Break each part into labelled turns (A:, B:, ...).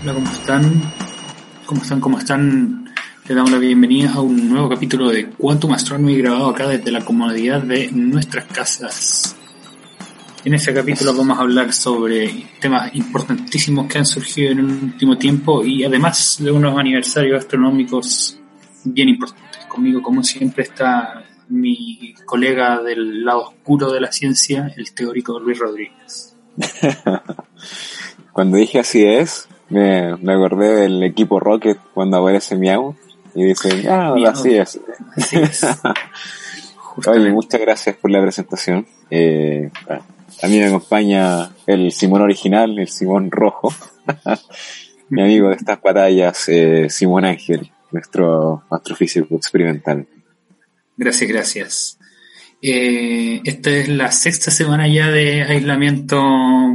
A: Hola, ¿cómo están? ¿Cómo están? ¿Cómo están? Le damos la bienvenida a un nuevo capítulo de Quantum Astronomy grabado acá desde la comodidad de nuestras casas. En este capítulo vamos a hablar sobre temas importantísimos que han surgido en el último tiempo y además de unos aniversarios astronómicos bien importantes. Conmigo, como siempre, está mi colega del lado oscuro de la ciencia, el teórico Luis Rodríguez.
B: Cuando dije así es, me, me acordé del equipo Rocket cuando aparece Miau y dice, ah,
A: Miau.
B: así es.
A: Así es.
B: Oye, muchas gracias por la presentación. Eh, a mí me acompaña el Simón original, el Simón rojo, mi amigo de estas batallas, eh, Simón Ángel, nuestro astrofísico experimental.
A: Gracias, gracias. Eh, esta es la sexta semana ya de aislamiento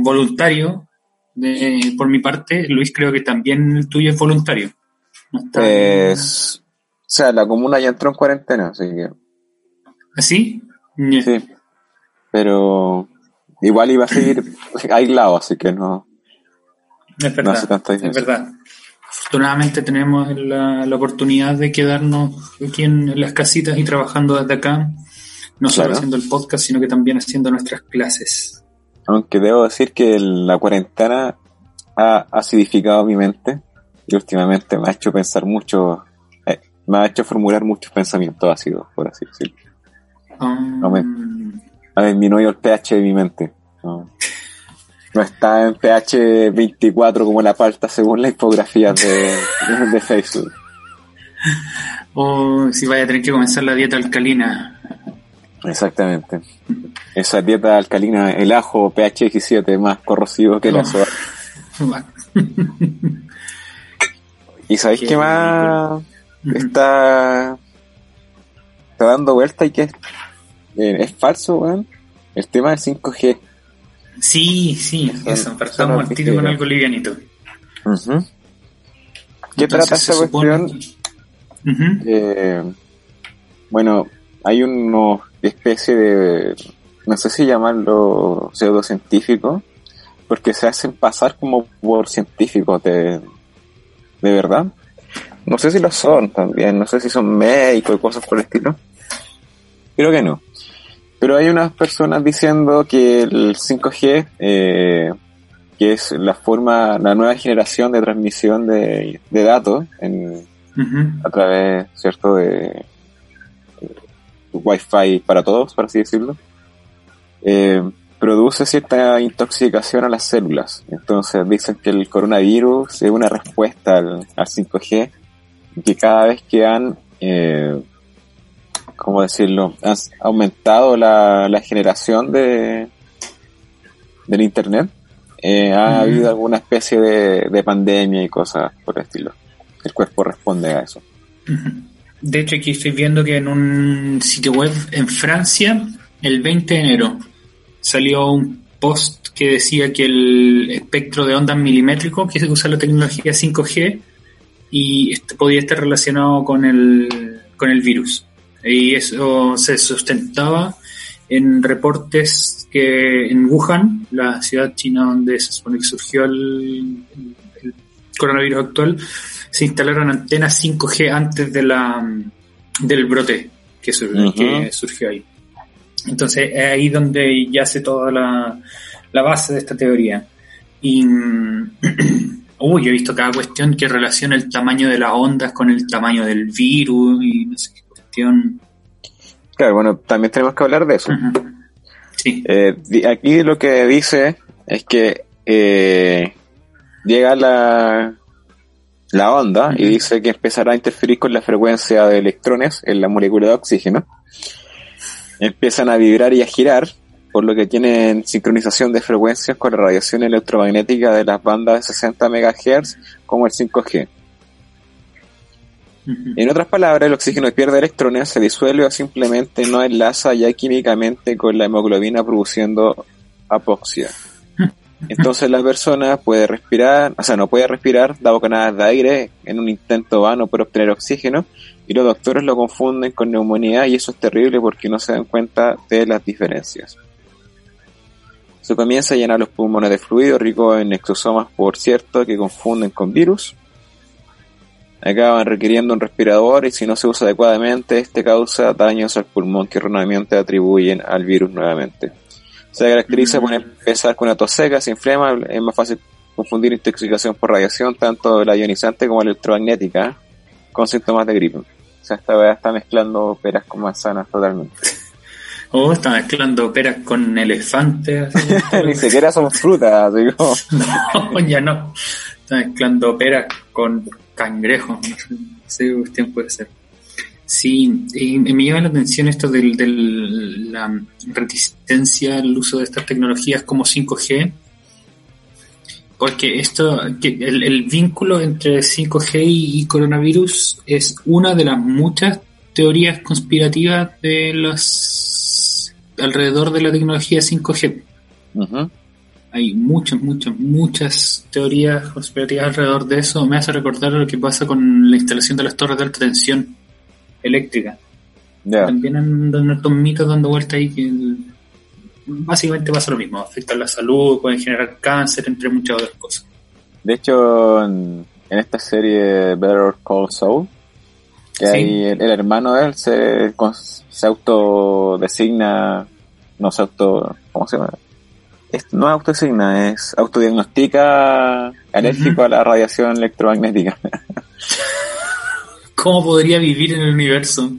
A: voluntario de, por mi parte. Luis, creo que también el tuyo es voluntario. ¿No está?
B: Pues, o sea, la comuna ya entró en cuarentena, así que
A: ¿Así? Ya.
B: sí. Pero igual iba a seguir aislado, así que no,
A: Es
B: no hace
A: verdad,
B: tanta
A: es verdad. Afortunadamente tenemos la, la oportunidad de quedarnos aquí en, las casitas y trabajando desde acá, no solo
B: Claro.
A: haciendo el podcast, sino que también haciendo nuestras clases.
B: Aunque debo decir que la cuarentena ha acidificado mi mente y últimamente me ha hecho pensar mucho, eh, me ha hecho formular muchos pensamientos ácidos, por así decirlo.
A: Um,
B: me- Ha disminuido el pH de mi mente. No, no está en pH 24 como la palta según la infografía de, de Facebook.
A: o si vaya a tener que comenzar la dieta alcalina.
B: Exactamente. Esa dieta alcalina, el ajo pH 17 más corrosivo que la
A: Oh.
B: soda. ¿Y sabéis
A: Qué
B: qué más? Está, está dando vuelta y que eh, es falso, weón. El tema del 5G.
A: Sí, sí, eso, partamos al tiro con algo livianito.
B: ¿Qué
A: Entonces,
B: trata esta cuestión?
A: que-.
B: Eh, bueno, hay una especie de, no sé si llamarlo pseudocientífico, porque se hacen pasar como por científicos de, de verdad. No sé si lo son también, no sé si son médicos y cosas por el estilo. Creo que no. Pero hay unas personas diciendo que el 5G, eh, que es la forma, la nueva generación de transmisión de, de datos en, a través, ¿cierto?, de eh, Wi-Fi para todos, por así decirlo, eh, produce cierta intoxicación a las células. Entonces dicen que el coronavirus es una respuesta al, al 5G y que cada vez que han, eh, ¿cómo decirlo?, han aumentado la, la generación de del Internet, eh, ha habido alguna especie de, de pandemia y cosas por el estilo. El cuerpo responde a eso.
A: De hecho, aquí estoy viendo que en un sitio web en Francia, el 20 de enero, salió un post que decía que el espectro de ondas milimétrico que se usa la tecnología 5G y este podía estar relacionado con el, con el virus. Y eso se sustentaba en reportes que en Wuhan, la ciudad china donde se supone que surgió el, el coronavirus actual, se instalaron antenas 5G antes de la del brote que, sur-
B: Ujú.
A: que surgió ahí. Entonces es ahí donde yace toda la, la base de esta teoría. Y uy, yo he visto cada cuestión que relaciona el tamaño de las ondas con el tamaño del virus y no sé qué cuestión.
B: Claro, bueno, también tenemos que hablar de eso.
A: Sí.
B: Eh, aquí lo que dice es que eh, llega la, la onda y dice que empezará a interferir con la frecuencia de electrones en la molécula de oxígeno. Empiezan a vibrar y a girar, por lo que tienen sincronización de frecuencias con la radiación electromagnética de las bandas de 60 MHz como el 5G. En otras palabras, el oxígeno pierde electrones, se disuelve o simplemente no enlaza ya químicamente con la hemoglobina produciendo apoxia. Entonces la persona puede respirar, o sea, no puede respirar, da bocanadas de aire en un intento vano por obtener oxígeno y los doctores lo confunden con neumonía y eso es terrible porque no se dan cuenta de las diferencias. Se comienza a llenar los pulmones de fluido rico en exosomas, por cierto, que confunden con virus. Acaban requiriendo un respirador y si no se usa adecuadamente, este causa daños al pulmón que erróneamente atribuyen al virus nuevamente. Se caracteriza por empezar con una tos seca, se inflama, es más fácil confundir intoxicación por radiación, tanto la ionizante como la electromagnética, con síntomas de gripe. O sea, esta vez está mezclando peras con manzanas totalmente.
A: Oh, está mezclando peras con elefantes.
B: Ni siquiera son frutas, digo.
A: no, ya no. Está mezclando peras con cangrejos. No sé cuestión puede ser. Sí, y me llama la atención esto de la resistencia al uso de estas tecnologías como 5G, porque esto, el, el, vínculo entre 5G y, coronavirus es una de las muchas teorías conspirativas de los alrededor de la tecnología 5G. Hay muchas, muchas, muchas teorías conspirativas alrededor de eso. Me hace recordar lo que pasa con la instalación de las torres de alta tensión eléctrica. También andan estos mitos dando vuelta ahí que básicamente pasa lo mismo, afecta la salud, pueden generar cáncer, entre muchas otras cosas.
B: De hecho, en, esta serie Better Call Saul, que ahí el, hermano de él se, se autodesigna, no se auto, ¿cómo se llama? No es es autodiagnostica alérgico a la radiación electromagnética.
A: ¿Cómo podría vivir en el universo?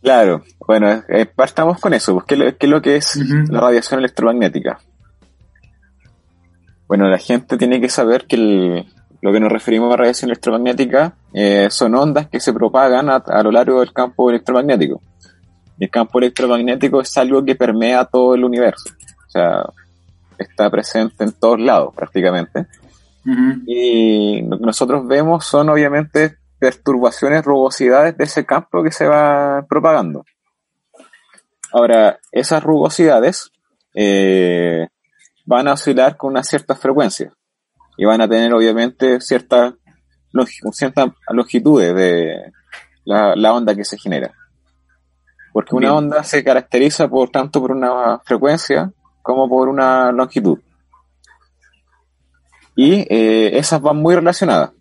B: Claro, bueno, eh, partamos con eso. Pues, ¿qué, es lo que es la radiación electromagnética? Bueno, la gente tiene que saber que lo que nos referimos a radiación electromagnética eh, son ondas que se propagan a, lo largo del campo electromagnético. el campo electromagnético es algo que permea todo el universo. O sea, está presente en todos lados prácticamente. Y lo que nosotros vemos son obviamente perturbaciones, rugosidades de ese campo que se va propagando. Ahora, esas rugosidades eh, van a oscilar con una cierta frecuencia y van a tener obviamente ciertas cierta longitudes de la, onda que se genera. Porque una onda se caracteriza por tanto por una frecuencia como por una longitud. Y eh, esas van muy relacionadas.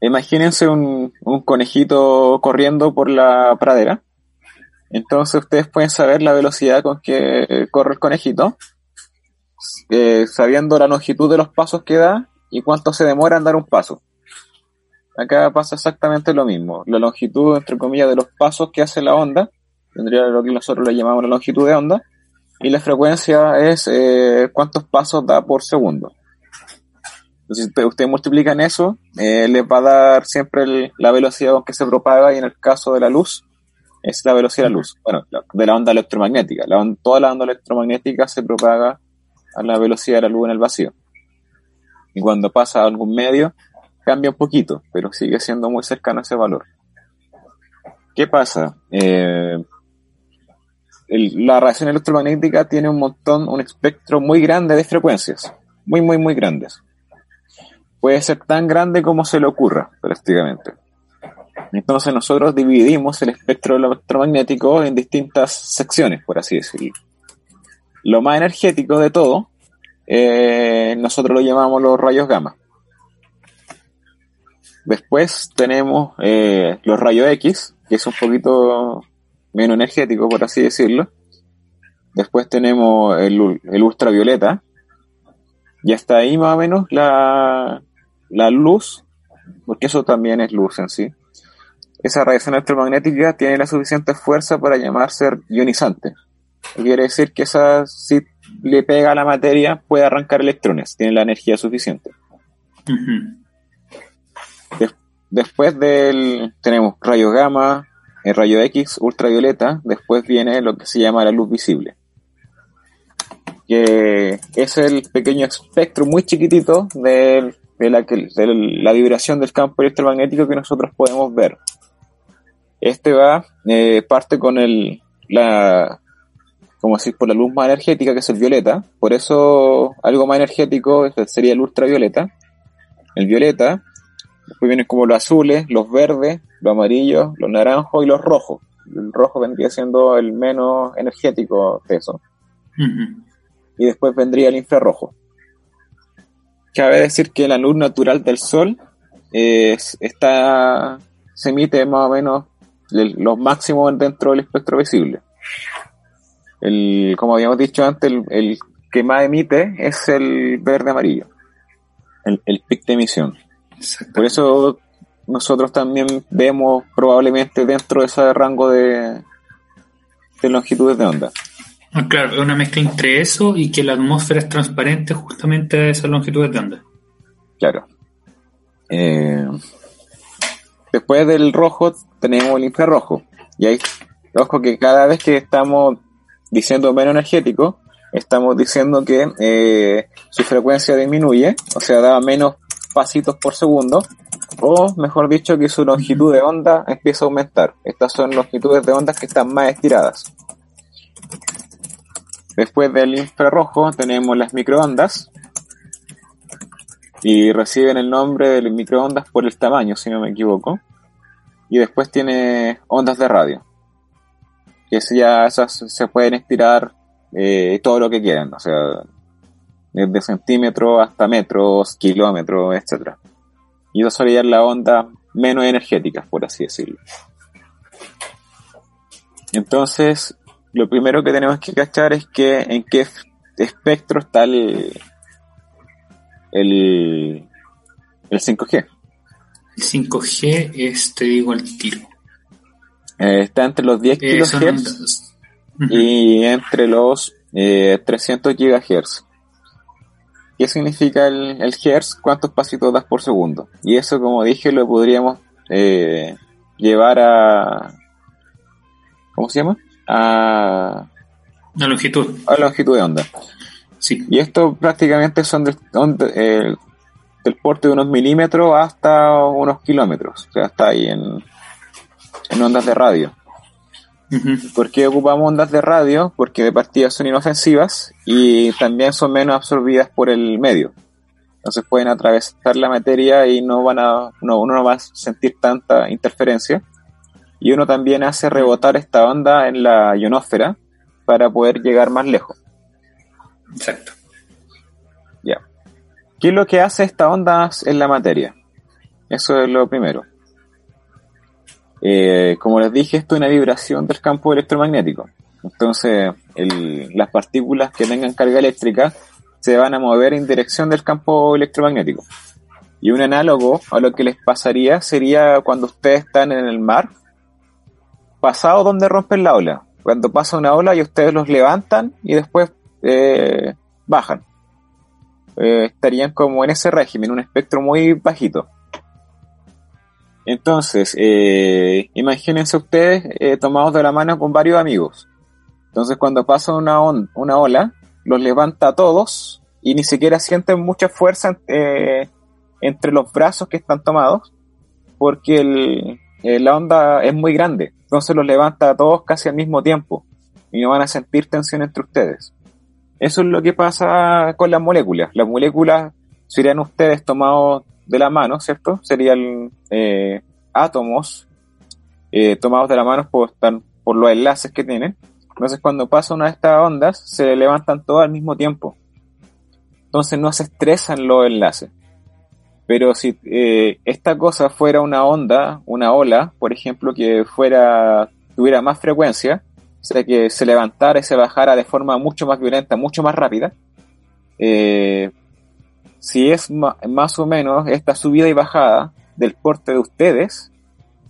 B: Imagínense un, conejito corriendo por la pradera. Entonces ustedes pueden saber la velocidad con que corre el conejito, eh, sabiendo la longitud de los pasos que da y cuánto se demora en dar un paso. Acá pasa exactamente lo mismo. La longitud, entre comillas, de los pasos que hace la onda, tendría lo que nosotros le llamamos la longitud de onda, y la frecuencia es eh, cuántos pasos da por segundo. Entonces, si ustedes multiplican eso, eh, les va a dar siempre la velocidad con que se propaga y en el caso de la luz, es la velocidad de la luz. Bueno, de la onda electromagnética. La toda la onda electromagnética se propaga a la velocidad de la luz en el vacío. Y cuando pasa a algún medio, cambia un poquito, pero sigue siendo muy cercano a ese valor. ¿Qué pasa? Eh, la radiación electromagnética tiene un montón, un espectro muy grande de frecuencias. Muy, muy, muy grandes puede ser tan grande como se le ocurra, prácticamente. Entonces nosotros dividimos el espectro electromagnético en distintas secciones, por así decirlo. Lo más energético de todo, eh, nosotros lo llamamos los rayos gamma. Después tenemos eh, los rayos X, que es un poquito menos energético, por así decirlo. Después tenemos el, el ultravioleta. Y hasta ahí más o menos la, la luz, porque eso también es luz en sí, esa radiación electromagnética tiene la suficiente fuerza para llamarse ionizante. Quiere decir que esa, si le pega a la materia, puede arrancar electrones, tiene la energía suficiente. después del, tenemos rayo gamma, el rayo X, ultravioleta, después viene lo que se llama la luz visible. Que es el pequeño espectro muy chiquitito de la, la vibración del campo electromagnético que nosotros podemos ver. Este va, eh, parte con el, la, decir, por la luz más energética, que es el violeta. Por eso algo más energético sería el ultravioleta. El violeta, después vienen como los azules, los verdes, los amarillos, los naranjos y los rojos. El rojo vendría siendo el menos energético de eso. Y después vendría el infrarrojo. Cabe decir que la luz natural del Sol está, se emite más o menos los máximos dentro del espectro visible. El, como habíamos dicho antes, el, que más emite es el verde amarillo, el, el pic de emisión. Por eso nosotros también vemos probablemente dentro de ese rango de, de longitudes de onda.
A: Ah, claro, es una mezcla entre eso y que la atmósfera es transparente justamente a esas longitudes de onda.
B: Claro. Eh, después del rojo tenemos el infrarrojo. Y ahí, ojo que cada vez que estamos diciendo menos energético, estamos diciendo que eh, su frecuencia disminuye, o sea, da menos pasitos por segundo, o mejor dicho, que su longitud de onda empieza a aumentar. Estas son longitudes de ondas que están más estiradas. Después del infrarrojo tenemos las microondas y reciben el nombre de microondas por el tamaño, si no me equivoco. Y después tiene ondas de radio, que ya esas se pueden estirar eh, todo lo que quieran, o sea, desde centímetros hasta metros, kilómetros, etcétera. Y eso sería la onda menos energética, por así decirlo. Entonces, lo primero que tenemos que cachar es que en qué espectro está el, el, 5G.
A: El 5G es, te digo, el tiro.
B: Eh, está entre los 10 kHz y entre los 300 eh, GHz. ¿Qué significa el, el hertz? ¿Cuántos pasitos das por segundo? Y eso, como dije, lo podríamos eh, llevar a... ¿Cómo se llama? a,
A: la longitud.
B: A longitud de onda.
A: Sí.
B: Y esto prácticamente son eh, del porte de unos milímetros hasta unos kilómetros. O sea, está ahí en, en ondas de radio. ¿Por qué ocupamos ondas de radio? Porque de partida son inofensivas y también son menos absorbidas por el medio. Entonces pueden atravesar la materia y no van a, no, uno no va a sentir tanta interferencia y uno también hace rebotar esta onda en la ionosfera para poder llegar más lejos.
A: Exacto.
B: Ya. ¿Qué es lo que hace esta onda en la materia? Eso es lo primero. Eh, como les dije, esto es una vibración del campo electromagnético. Entonces, las partículas que tengan carga eléctrica se van a mover en dirección del campo electromagnético. Y un análogo a lo que les pasaría sería cuando ustedes están en el mar pasado donde rompen la ola. Cuando pasa una ola y ustedes los levantan y después eh, bajan. Eh, estarían como en ese régimen, un espectro muy bajito. Entonces, eh, imagínense ustedes tomados de la mano con varios amigos. Entonces, cuando pasa una, una ola, los levanta a todos y ni siquiera sienten mucha fuerza entre los brazos que están tomados, porque la onda es muy grande. Entonces los levanta a todos casi al mismo tiempo y no van a sentir tensión entre ustedes. Eso es lo que pasa con las moléculas. Las moléculas serían ustedes tomados de la mano, ¿cierto? Serían eh, átomos eh, tomados de la mano por, por los enlaces que tienen. Entonces cuando pasa una de estas ondas, se levantan todos al mismo tiempo. Entonces no se estresan los enlaces. Pero si eh, esta cosa fuera una onda, una ola, por ejemplo, que fuera tuviera más frecuencia, o sea, que se levantara y se bajara de forma mucho más violenta, mucho más rápida, eh, si es más o menos esta subida y bajada del porte de ustedes,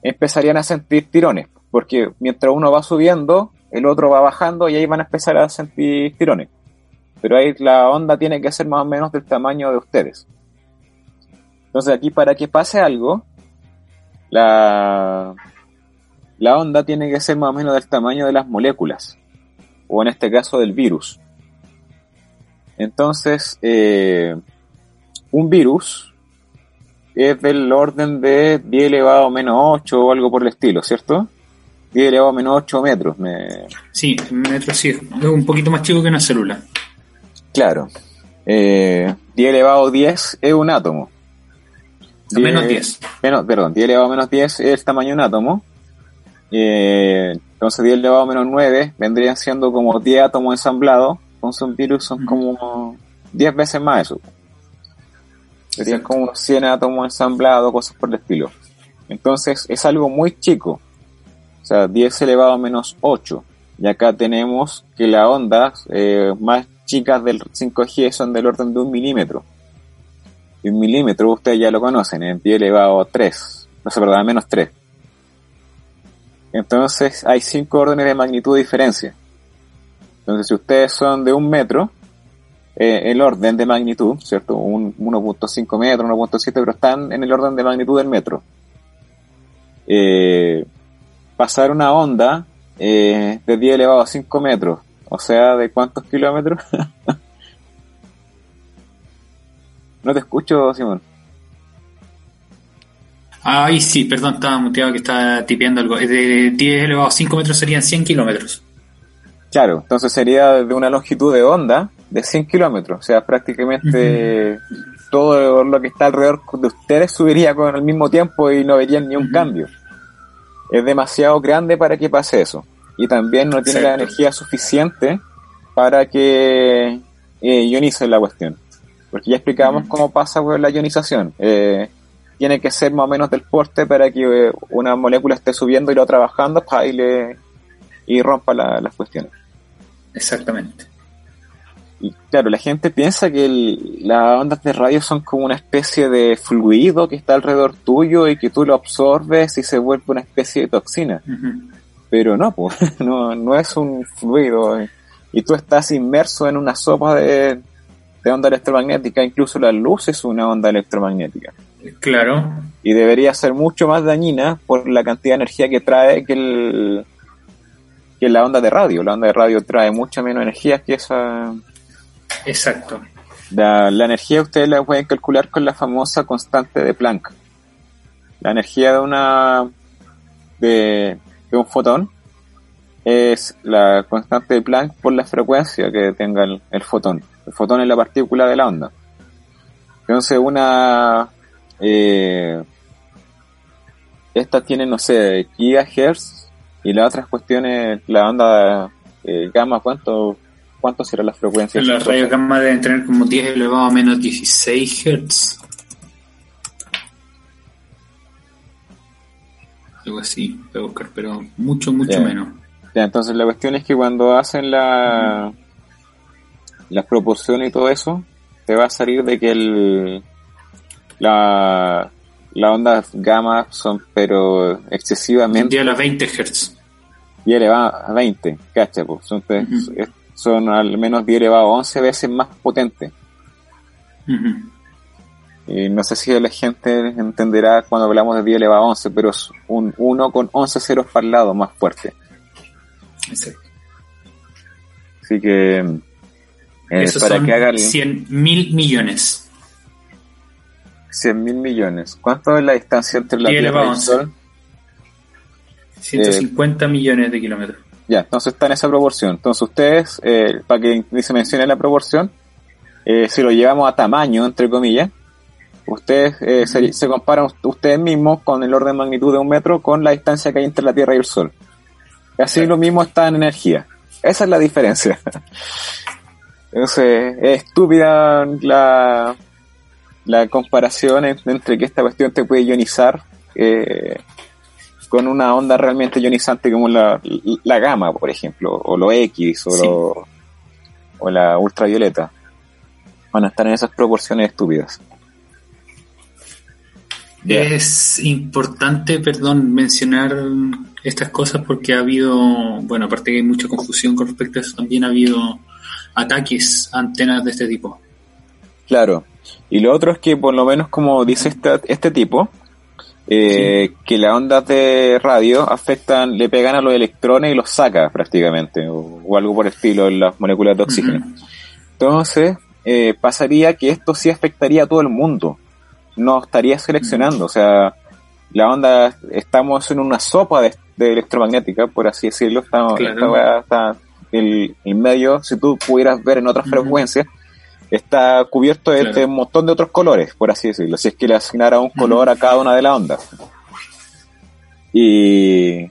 B: empezarían a sentir tirones, porque mientras uno va subiendo, el otro va bajando y ahí van a empezar a sentir tirones. Pero ahí la onda tiene que ser más o menos del tamaño de ustedes. Entonces aquí para que pase algo, la, la onda tiene que ser más o menos del tamaño de las moléculas, o en este caso del virus. Entonces, eh, un virus es del orden de 10 elevado a menos 8 o algo por el estilo, ¿cierto? 10 elevado a menos 8 metros. Me...
A: Sí, metros sí, es un poquito más chico que una célula.
B: Claro. Eh, 10 elevado a 10 es un átomo.
A: A menos 10.
B: Menos, perdón, 10 elevado a menos 10 es el tamaño de un átomo. Eh, entonces 10 elevado a menos 9 vendrían siendo como 10 átomos ensamblados. Entonces un virus son como 10 veces más eso. Serían como unos 100 átomos ensamblados, cosas por el estilo. Entonces es algo muy chico. O sea, 10 elevado a menos 8. Y acá tenemos que las ondas eh, más chicas del 5G son del orden de un milímetro. Y un milímetro ustedes ya lo conocen, en 10 elevado a 3. No sé, perdón, a menos 3. Entonces hay 5 órdenes de magnitud de diferencia. Entonces si ustedes son de un metro, eh, el orden de magnitud, ¿cierto? Un 1.5 metros, 1.7, pero están en el orden de magnitud del metro. Eh, pasar una onda eh, de 10 elevado a 5 metros, o sea, ¿de cuántos kilómetros? no te escucho, Simón.
A: Ay, sí, perdón, estaba muteado que estaba tipeando algo. De 10 elevado a 5 metros serían 100 kilómetros.
B: Claro, entonces sería de una longitud de onda de 100 kilómetros. O sea, prácticamente todo lo que está alrededor de ustedes subiría con el mismo tiempo y no verían ni un cambio. Es demasiado grande para que pase eso. Y también no tiene la energía suficiente para que eh, ionice la cuestión. Porque ya explicábamos cómo pasa pues, la ionización. Eh, tiene que ser más o menos del porte para que eh, una molécula esté subiendo y lo trabajando para y, le, y rompa las cuestiones.
A: Exactamente.
B: Y claro, la gente piensa que las ondas de radio son como una especie de fluido que está alrededor tuyo y que tú lo absorbes y se vuelve una especie de toxina. Pero no, pues, no, no es un fluido. Y tú estás inmerso en una sopa de, de onda electromagnética, incluso la luz es una onda electromagnética.
A: Claro.
B: Y debería ser mucho más dañina por la cantidad de energía que trae que el que la onda de radio. La onda de radio trae mucha menos energía que esa
A: Exacto.
B: La, energía ustedes la pueden calcular con la famosa constante de Planck. La energía de una de, un fotón es la constante de Planck por la frecuencia que tenga el, fotón. El fotón es la partícula de la onda. Entonces una eh, esta tiene no sé gigahertz y la otra cuestión es la onda eh, gamma cuánto ¿Cuánto será la frecuencia?
A: Las rayos gamma deben tener como 10 elevado a menos 16 Hz. Algo así, voy a buscar, pero mucho, mucho menos.
B: Ya, entonces la cuestión es que cuando hacen la, las proporciones y todo eso, te va a salir de que el, la, la onda gamma son pero excesivamente...
A: a las 20 Hz.
B: Y elevada a 20, cacha, pues. Son, son al menos 10 elevado a 11 veces más potentes. Y no sé si la gente entenderá cuando hablamos de 10 elevado a 11, pero es un 1 con 11 ceros para el lado más fuerte.
A: Exacto.
B: Así que
A: eh, para que hagan 100 mil millones.
B: 100 mil millones. ¿Cuánto es la distancia entre la Tierra y el Sol?
A: 150 millones de kilómetros.
B: Ya, entonces está en esa proporción. Entonces ustedes, eh, para que se mencione la proporción, eh, si lo llevamos a tamaño, entre comillas, ustedes eh, se, comparan ustedes mismos con el orden de magnitud de un metro con la distancia que hay entre la Tierra y el Sol. Así lo mismo está en energía. Esa es la diferencia. Entonces, es estúpida la, la comparación entre que esta cuestión te puede ionizar eh, con una onda realmente ionizante como la, la gamma, por ejemplo, o lo X, o, o la ultravioleta. Van a estar en esas proporciones estúpidas.
A: Es importante, perdón, mencionar estas cosas porque ha habido, bueno, aparte que hay mucha confusión con respecto a eso, también ha habido ataques a antenas de este tipo.
B: Claro. Y lo otro es que, por lo menos como dice este, este tipo, eh, que las ondas de radio afectan, le pegan a los electrones y los saca prácticamente, o, algo por el estilo en las moléculas de oxígeno. Entonces, eh, pasaría que esto sí afectaría a todo el mundo, no estaría seleccionando, o sea, la onda, estamos en una sopa de, electromagnética, por así decirlo, estamos, está el, medio, si tú pudieras ver en otras frecuencias, está cubierto de este montón de otros colores, por así decirlo, si es que le asignara un color a cada una de las ondas. Y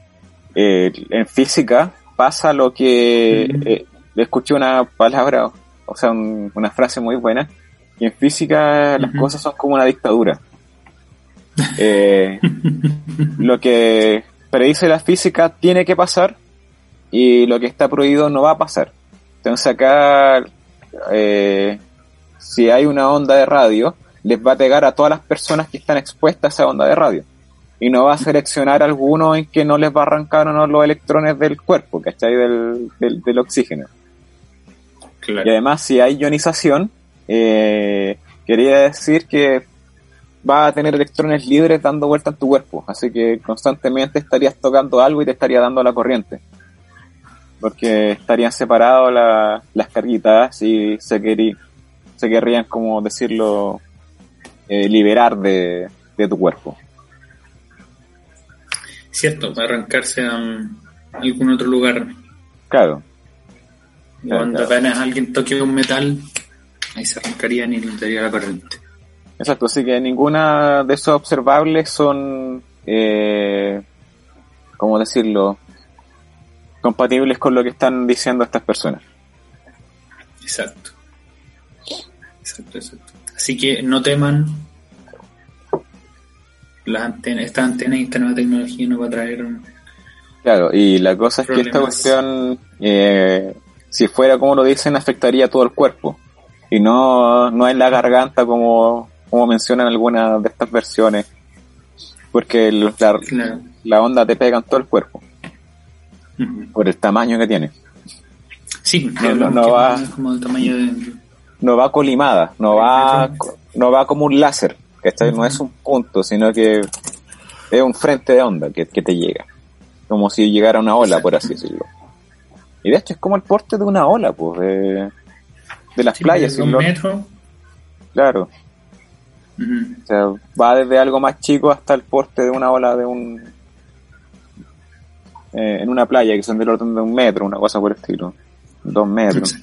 B: eh, en física pasa lo que eh, escuché una palabra, o sea, una frase muy buena, y en física las cosas son como una dictadura. Eh, lo que predice la física tiene que pasar y lo que está prohibido no va a pasar. Entonces acá, eh, si hay una onda de radio, les va a pegar a todas las personas que están expuestas a esa onda de radio. Y no va a seleccionar alguno en que no les va a arrancar o no los electrones del cuerpo, ¿cachai? Del, del, del oxígeno. Y además, si hay ionización, eh, quería decir que va a tener electrones libres dando vuelta en tu cuerpo, así que constantemente estarías tocando algo y te estaría dando la corriente. Porque estarían separados las carguitas y se, querí, se querrían, como decirlo, eh, liberar de, tu cuerpo.
A: Cierto, para arrancarse a, algún otro lugar.
B: Claro.
A: Cuando apenas alguien toque un metal, ahí se arrancaría y le daría la corriente.
B: Exacto, así que ninguna de esos observables son, eh, ¿cómo decirlo?, compatibles con lo que están diciendo estas personas.
A: Exacto. Exacto, exacto. Así que no teman. Las antenas, esta antena y esta nueva tecnología no va a traer.
B: Claro, y la cosa es que esta cuestión, eh, si fuera como lo dicen, afectaría a todo el cuerpo. Y no, no en la garganta como como mencionan algunas de estas versiones, porque la, onda te pega en todo el cuerpo, por el tamaño que tiene.
A: Sí,
B: no, va, no va colimada, no va, no va como un láser, que no es un punto, sino que es un frente de onda que, te llega, como si llegara una ola, por así decirlo. Y de hecho es como el porte de una ola, pues, de, de las playas.
A: un metro.
B: Claro. O sea, va desde algo más chico hasta el porte de una ola de un... Eh, en una playa que son del orden de un metro, una cosa por el estilo. Dos metros.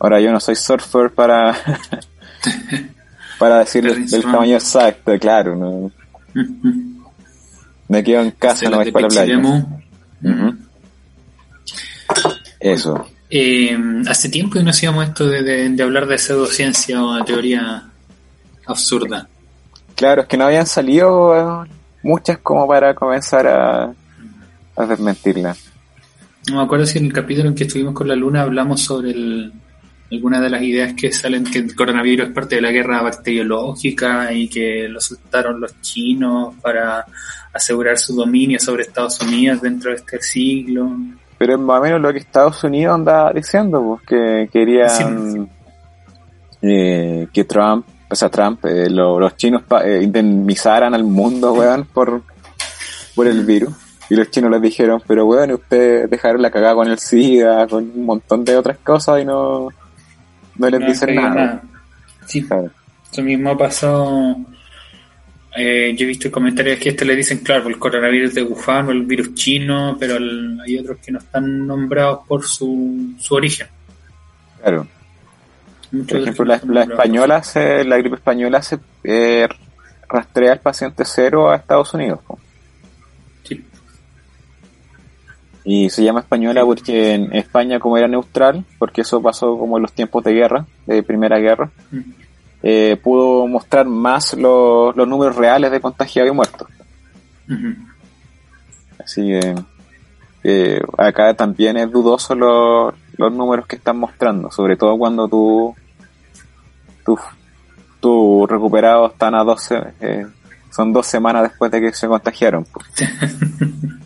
B: Ahora yo no soy surfer para... para decir el, tamaño exacto, claro. No. Me quedo en casa, no vais para la playa. Eso.
A: Eh, hace tiempo que no hacíamos esto de, de hablar de pseudociencia o de teoría absurda.
B: Claro, es que no habían salido muchas como para comenzar a, a desmentirla.
A: No me acuerdo si en el capítulo en que estuvimos con la luna hablamos sobre el, algunas de las ideas que salen que el coronavirus es parte de la guerra bacteriológica y que lo soltaron los chinos para asegurar su dominio sobre Estados Unidos dentro de este siglo.
B: Pero es más o menos lo que Estados Unidos anda diciendo, pues, que querían eh, que Trump o sea, Trump, eh, los chinos eh, indemnizaran al mundo, weón, por, por el virus. Y los chinos les dijeron, pero weón, ustedes dejaron la cagada con el SIDA, con un montón de otras cosas y no, no les dicen nada.
A: Sí, claro. Eso mismo ha pasado. Eh, yo he visto comentarios que este le dicen, claro, el coronavirus de Wuhan o el virus chino, pero hay otros que no están nombrados por su, su origen.
B: Claro. Por ejemplo, la, española, se, la gripe española se eh, rastrea al paciente cero a Estados Unidos. Sí. Y se llama española porque en España, como era neutral, porque eso pasó como en los tiempos de guerra, de Primera Guerra, eh, pudo mostrar más los números reales de contagiados y muertos. Así que eh, acá también es dudoso los los números que están mostrando, sobre todo cuando tú, tus tu recuperados están a 12, eh, son dos semanas después de que se contagiaron.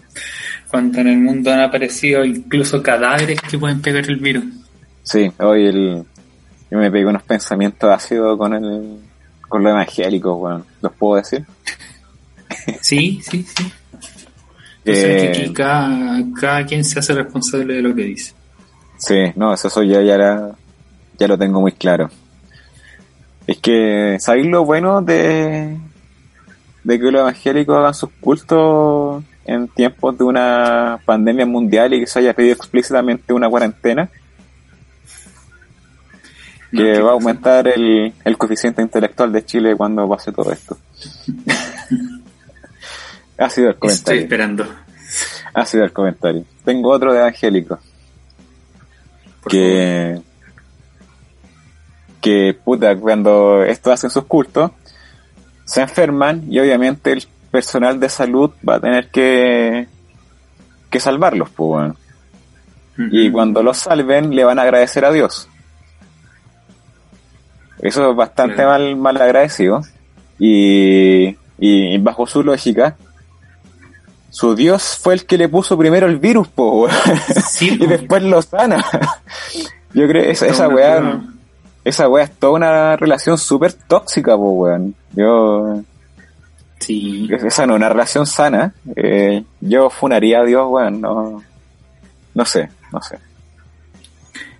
A: cuando en el mundo han aparecido incluso cadáveres que pueden pegar el virus.
B: Sí, hoy el, yo me pegué unos pensamientos ácidos con el, con lo evangélico, bueno, ¿los puedo decir?
A: Sí, sí, sí. Eh, cada, cada quien se hace responsable de lo que dice.
B: Sí, no, eso ya, ya, ya lo tengo muy claro. Es que, ¿sabéis lo bueno de, de que los evangélicos hagan sus cultos en tiempos de una pandemia mundial y que se haya pedido explícitamente una cuarentena que va a aumentar el, el coeficiente intelectual de Chile cuando pase todo esto. ha sido el comentario.
A: Estoy esperando.
B: Ha sido el comentario. Tengo otro de evangélico. Que, que puta, cuando esto hacen sus cultos, se enferman y obviamente el personal de salud va a tener que, que salvarlos, pues, Y cuando los salven, le van a agradecer a Dios. Eso es bastante mal, mal agradecido. Y, y bajo su lógica, su Dios fue el que le puso primero el virus, po, y después lo sana. Yo creo que esa, esa weá, esa weá es toda una relación súper tóxica, po, weón. Yo,
A: sí.
B: esa no es una relación sana. Eh, yo funaría a Dios, weón, no, no sé, no sé.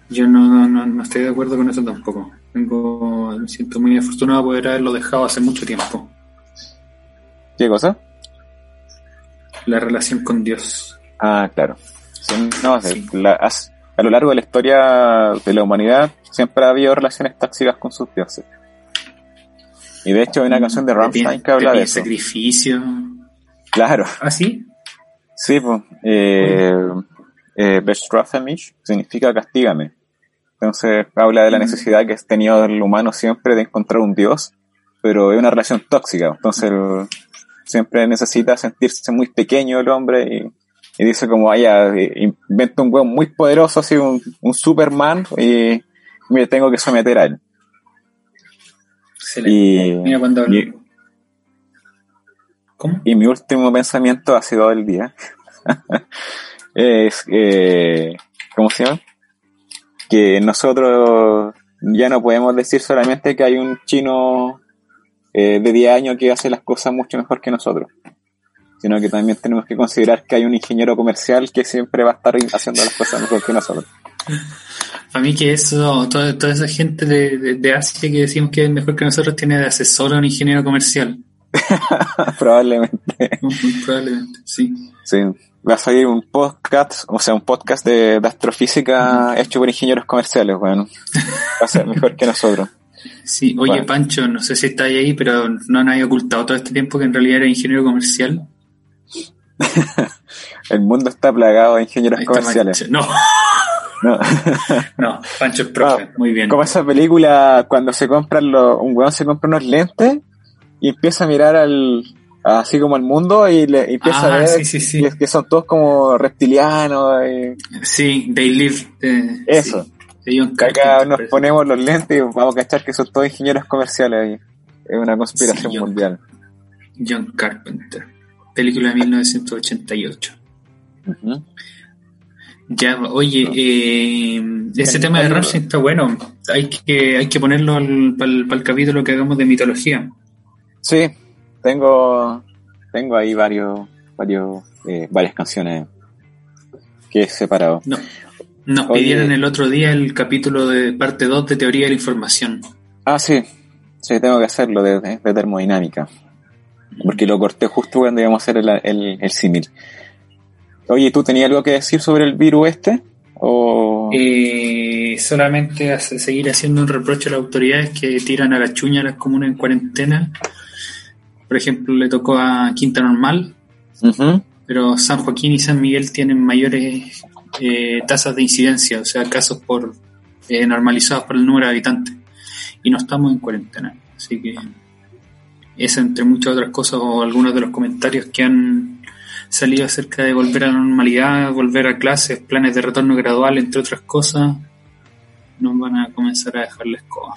A: Yo no, no, no estoy de acuerdo con eso tampoco. Tengo, me siento muy afortunado de poder haberlo dejado hace mucho tiempo.
B: ¿Qué cosa?
A: La relación con Dios.
B: Ah, claro. no, a, lo largo de la historia de la humanidad siempre ha habido relaciones tóxicas con sus dioses. Y de hecho hay una mm, canción de Rammstein que habla de, eso.
A: sacrificio.
B: Claro.
A: ¿Ah, sí?
B: Sí, pues. Eh, eh, significa castígame. Entonces habla de la mm. necesidad que ha tenido el humano siempre de encontrar un dios, pero es una relación tóxica. Entonces siempre necesita sentirse muy pequeño el hombre y, dice como, vaya, inventa un huevo muy poderoso, así un, Superman y me tengo que someter a él. Y, Mira cuando ¿Cómo? y mi último pensamiento ha sido del día. es, eh, ¿cómo se llama? que nosotros ya no podemos decir solamente que hay un chino eh, de 10 años que hace las cosas mucho mejor que nosotros, sino que también tenemos que considerar que hay un ingeniero comercial que siempre va a estar haciendo las cosas mejor que nosotros.
A: A mí que eso, toda, toda esa gente de, de, Asia que decimos que es mejor que nosotros tiene de asesor a un ingeniero comercial.
B: probablemente.
A: probablemente, sí.
B: Sí va a salir un podcast, o sea, un podcast de, astrofísica hecho por ingenieros comerciales, bueno. Va a ser mejor que nosotros.
A: Sí, oye Pancho, no sé si está ahí, pero no han ocultado todo este tiempo que en realidad era ingeniero comercial.
B: El mundo está plagado de ingenieros comerciales.
A: No. No. no, Pancho es profe, muy bien.
B: Como esa película cuando se compran los, un weón se compra unos lentes y empieza a mirar al, así como el mundo y, le, empieza a ah, ver que son todos como reptilianos.
A: Sí, they live.
B: Eh, Eso. Acá nos ponemos los lentes y vamos a cachar que son todos ingenieros comerciales ahí. Es una conspiración mundial.
A: John Carpenter, película de 1988. Ya, oye, eh, ese tema de Ramsey está bueno. Hay que, hay que ponerlo para el capítulo que hagamos de mitología.
B: Sí, tengo, tengo ahí varios, varios, eh, varias canciones que he separado.
A: No. Nos pidieron el otro día el capítulo de parte 2 de Teoría de la Información.
B: Ah, sí. Sí, tengo que hacerlo de, de, termodinámica. Porque lo corté justo cuando íbamos a hacer el, el, el símil. Oye, ¿tú tenías algo que decir sobre el virus este? O...
A: Eh, solamente seguir haciendo un reproche a las autoridades que tiran a la chuña a las comunas en cuarentena por ejemplo, le tocó a Quinta Normal, pero San Joaquín y San Miguel tienen mayores eh, tasas de incidencia, o sea, casos por eh, normalizados por el número de habitantes. Y no estamos en cuarentena. Así que es entre muchas otras cosas o algunos de los comentarios que han salido acerca de volver a la normalidad, volver a clases, planes de retorno gradual, entre otras cosas, nos van a comenzar a dejar la escoba.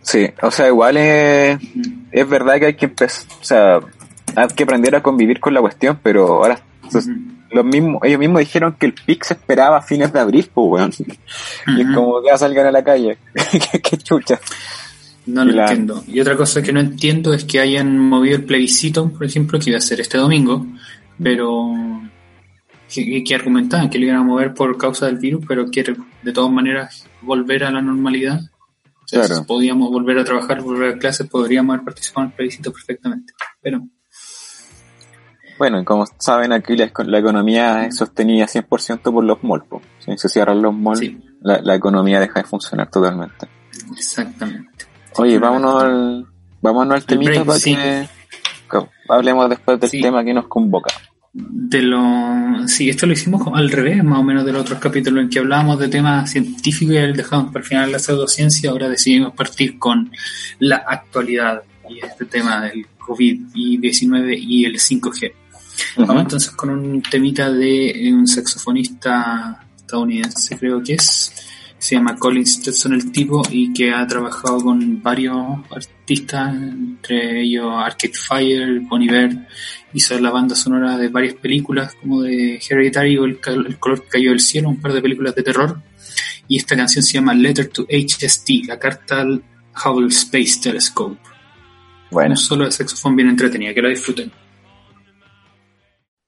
B: Sí, o sea, igual es, es verdad que hay que empezar, o sea, hay que aprender a convivir con la cuestión, pero ahora los mismos, ellos mismos dijeron que el pic se esperaba a fines de abril, pues, weón. Y es como que ya salgan a la calle. qué, chucha.
A: No lo entiendo. Y otra cosa que no entiendo es que hayan movido el plebiscito, por ejemplo, que iba a ser este domingo, pero que, que argumentaban que lo iban a mover por causa del virus, pero quiere de todas maneras volver a la normalidad si podíamos volver a trabajar, volver a clases, podríamos haber participado en el plebiscito perfectamente. Pero
B: Bueno, como saben, aquí la, la economía es sostenida 100% por los malls. Si se cierran los malls,
A: Sí.
B: la, la economía deja de funcionar totalmente.
A: Exactamente.
B: Oye, vámonos al, vámonos al temita
A: break,
B: para
A: sí.
B: que hablemos después del
A: Sí.
B: tema que nos convoca.
A: De lo, sí, esto lo hicimos al revés, más o menos de los otros capítulos en que hablábamos de temas científicos y dejamos para el final la pseudociencia. Ahora decidimos partir con la actualidad y este tema del COVID-19 y el 5G. Vamos entonces con un temita de un saxofonista estadounidense, creo que es. Se llama Colin Stetson el tipo y que ha trabajado con varios artistas, entre ellos Arcade Fire, Bon Iver, hizo la banda sonora de varias películas como de Hereditary o El, color que cayó del cielo, un par de películas de terror. Y esta canción se llama Letter to HST, la carta al Hubble Space Telescope.
B: Bueno,
A: Un solo de saxofón bien entretenida, que la disfruten.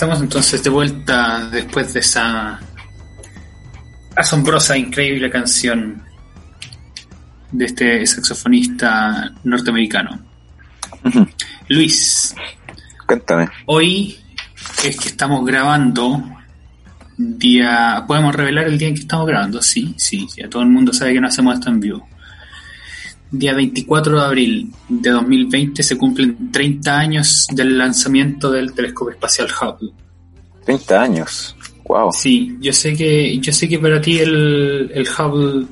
A: Estamos entonces de vuelta después de esa asombrosa, increíble canción de este saxofonista norteamericano. Luis,
B: cuéntame.
A: hoy es que estamos grabando día... ¿Podemos revelar el día en que estamos grabando? Sí, sí, ya todo el mundo sabe que no hacemos esto en vivo. Día 24 de abril de 2020 se cumplen 30 años del lanzamiento del telescopio espacial Hubble.
B: 30 años. Wow.
A: Sí, yo sé que yo sé que para ti el, el Hubble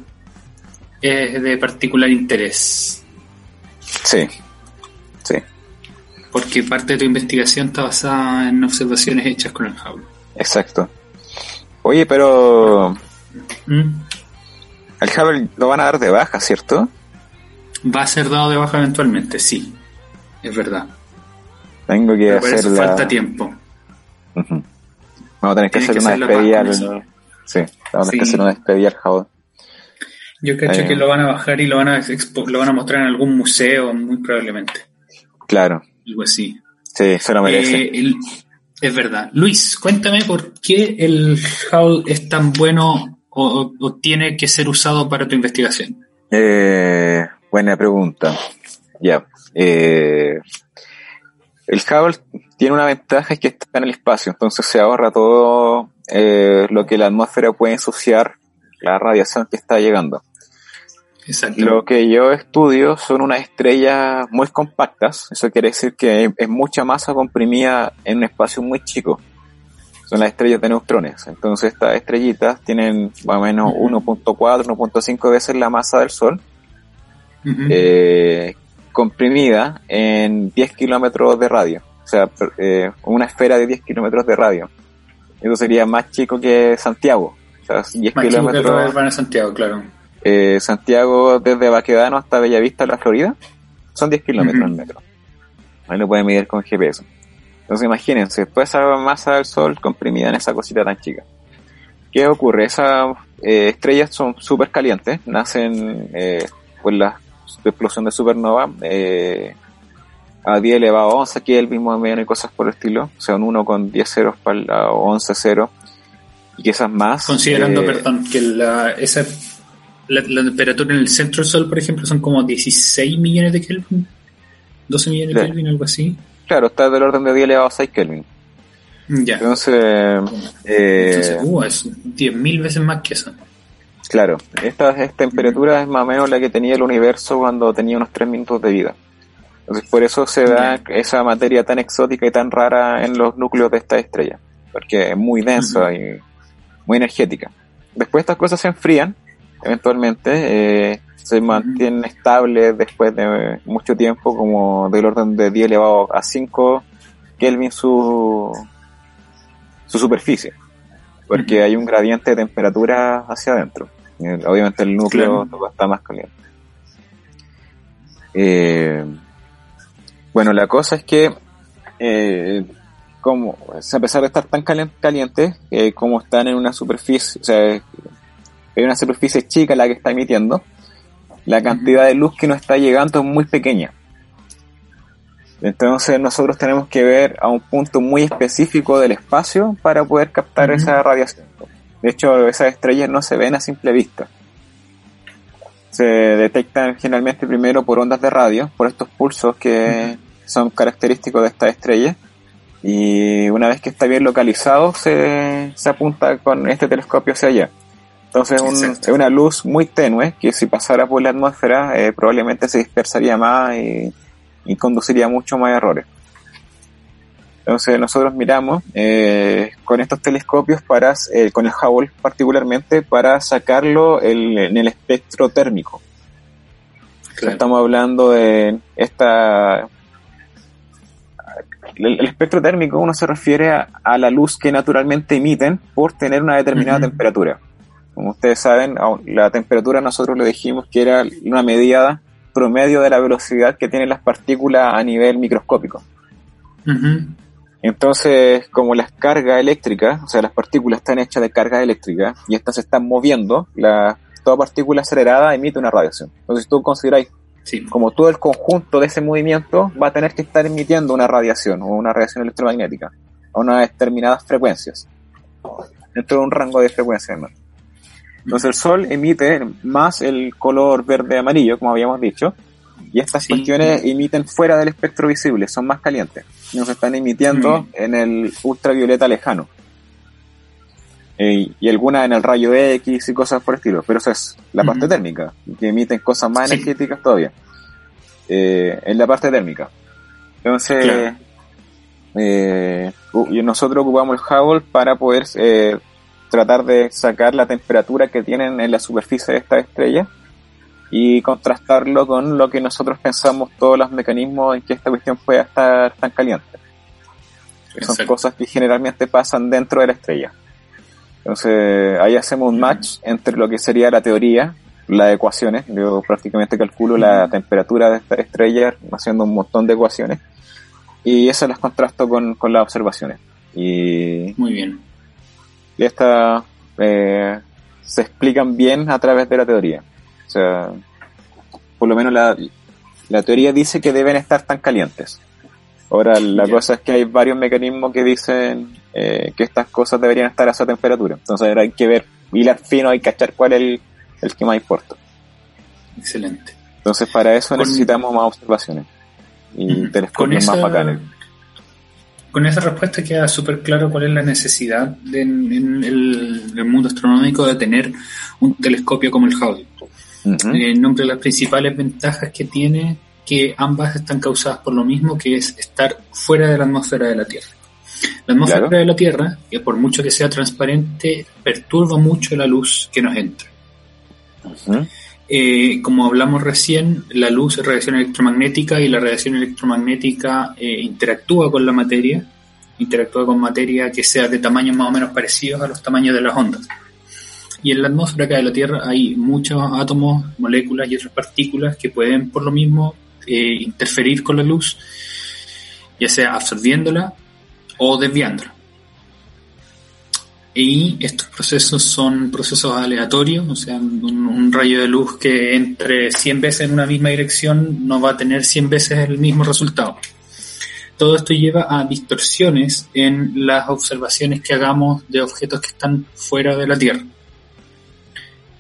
A: es de particular interés.
B: Sí. Sí.
A: porque parte de tu investigación está basada en observaciones hechas con el Hubble.
B: Exacto. Oye, pero
A: ¿Mm?
B: al Hubble lo van a dar de baja, ¿cierto?
A: Va a ser dado de baja eventualmente, sí. Es verdad.
B: Tengo que
A: Pero eso
B: la...
A: falta tiempo.
B: Vamos a tener que hacer
A: que
B: una
A: hacer
B: despedida al...
A: eso.
B: Sí, vamos a tener que hacer una despedida al Hubble.
A: Yo cacho
B: Eh.
A: que lo van a bajar y lo van a expo- lo van a mostrar en algún museo, muy probablemente.
B: Claro,
A: Algo así.
B: sí, se lo merece.
A: Eh, el- es verdad. Luis, cuéntame por qué el Hubble es tan bueno o, o- o tiene que ser usado para tu investigación.
B: Eh, buena pregunta. Ya. Eh, el Hubble tiene una ventaja es que está en el espacio, entonces se ahorra todo eh, lo que la atmósfera puede ensuciar, la radiación que está llegando.
A: Exacto.
B: Lo que yo estudio son unas estrellas muy compactas, eso quiere decir que es mucha masa comprimida en un espacio muy chico. Son las estrellas de neutrones. Entonces estas estrellitas tienen más o menos
A: Ujú.
B: 1.4, 1.5 veces la masa del Sol, Eh, comprimida en 10 kilómetros de radio. O sea, eh, una esfera de 10 kilómetros de radio. Eso sería más chico que Santiago. O sea, 10
A: Más chico que
B: kilómetros.
A: Van a Santiago, claro.
B: Eh, Santiago desde Baquedano hasta Bellavista, la Florida, son 10 kilómetros en metro. Ahí lo pueden medir con GPS. Entonces imagínense, toda esa masa del Sol comprimida en esa cosita tan chica. ¿Qué ocurre? Esas eh, estrellas son súper calientes, nacen eh, por la explosión de supernova eh, a 10 elevado a 11 Kelvin más o menos y cosas por el estilo. O sea, un 1 con 10 ceros para o 11 ceros. Y esas más...
A: Considerando,
B: eh,
A: perdón, que la, esa, la, la temperatura en el centro del Sol, por ejemplo, son como 16 millones de Kelvin. 12 millones de. Kelvin, algo así.
B: Claro, está del orden de 10 elevado a 6 Kelvin.
A: Ya.
B: Entonces, eh,
A: Entonces, uh, es 10.000 veces más que eso.
B: Claro, esta, esta temperatura es más o menos la que tenía el universo cuando tenía unos 3 minutos de vida. Entonces, por eso se da esa materia tan exótica y tan rara en los núcleos de esta estrella, porque es muy densa y muy energética. Después estas cosas se enfrían, eventualmente, eh, se mantienen estables después de mucho tiempo, como del orden de 10 elevado a 5 Kelvin su, su superficie, porque hay un gradiente de temperatura hacia adentro. Eh, Obviamente el núcleo está más caliente. Eh, bueno, la cosa es que, eh, como, a pesar de estar tan eh, como están en una superficie, o sea, hay una superficie chica la que está emitiendo, la cantidad de luz que nos está llegando es muy pequeña. Entonces nosotros tenemos que ver a un punto muy específico del espacio para poder captar esa radiación. De hecho, esas estrellas no se ven a simple vista. Se detectan generalmente primero por ondas de radio, por estos pulsos que son característicos de estas estrellas. Y una vez que está bien localizado, se, se apunta con este telescopio hacia allá. Entonces un- es una luz muy tenue que si pasara por la atmósfera eh, probablemente se dispersaría más y, y conduciría mucho más errores. Entonces nosotros miramos eh, con estos telescopios para, eh, con el Hubble particularmente, para sacarlo el- en el espectro térmico.
A: Claro.
B: Estamos hablando de esta... El, el espectro térmico uno se refiere a, a la luz que naturalmente emiten por tener una determinada temperatura. Como ustedes saben, la temperatura nosotros le dijimos que era una medida promedio de la velocidad que tienen las partículas a nivel microscópico.
A: Ujú.
B: Entonces, como las cargas eléctricas, o sea, las partículas están hechas de carga eléctrica y estas se están moviendo, la, toda partícula acelerada emite una radiación. Entonces, si tú consideráis
A: Sí.
B: como todo el conjunto de ese movimiento va a tener que estar emitiendo una radiación o una radiación electromagnética a unas determinadas frecuencias, dentro de un rango de frecuencias. Entonces, el Sol emite más el color verde-amarillo, como habíamos dicho, y estas
A: Sí.
B: cuestiones emiten fuera del espectro visible, son más calientes. Nos están emitiendo
A: Mm.
B: en el ultravioleta lejano. Eh, y algunas en el rayo X y cosas por el estilo. Pero eso es la parte térmica, que emiten cosas más
A: Sí.
B: energéticas todavía. Eh, en la parte térmica. Entonces,
A: Claro.
B: eh, nosotros ocupamos el Hubble para poder eh, tratar de sacar la temperatura que tienen en la superficie de esta estrella y contrastarlo con lo que nosotros pensamos todos los mecanismos en que esta cuestión pueda estar tan caliente. Son cosas que generalmente pasan dentro de la estrella. Entonces ahí hacemos un match entre lo que sería la teoría, las ecuaciones, yo prácticamente calculo la temperatura de esta estrella haciendo un montón de ecuaciones y eso las contrasto con, con las observaciones. Y,
A: Muy bien.
B: Y estas eh, se explican bien a través de la teoría. O sea, por lo menos la, la teoría dice que deben estar tan calientes. Ahora, la cosa es que hay varios mecanismos que dicen eh, que estas cosas deberían estar a esa temperatura. Entonces hay que ver, hilar fino y cachar cuál es el, el que más importa.
A: Excelente.
B: Entonces para eso necesitamos más observaciones y telescopios más bacanes.
A: Con esa respuesta queda súper claro cuál es la necesidad de, en, el, mundo astronómico de tener un telescopio como el Hubble. En nombre de las principales ventajas que tiene, que ambas están causadas por lo mismo, que es estar fuera de la atmósfera de la Tierra. La atmósfera de la Tierra, que por mucho que sea transparente, perturba mucho la luz que nos entra. Eh, como hablamos recién, la luz es radiación electromagnética y la radiación electromagnética eh, interactúa con la materia, interactúa con materia que sea de tamaños más o menos parecidos a los tamaños de las ondas. Y en la atmósfera acá de la Tierra hay muchos átomos, moléculas y otras partículas que pueden por lo mismo eh, interferir con la luz, ya sea absorbiéndola o desviándola. Y estos procesos son procesos aleatorios, o sea, un, rayo de luz que entre 100 veces en una misma dirección no va a tener 100 veces el mismo resultado. Todo esto lleva a distorsiones en las observaciones que hagamos de objetos que están fuera de la Tierra.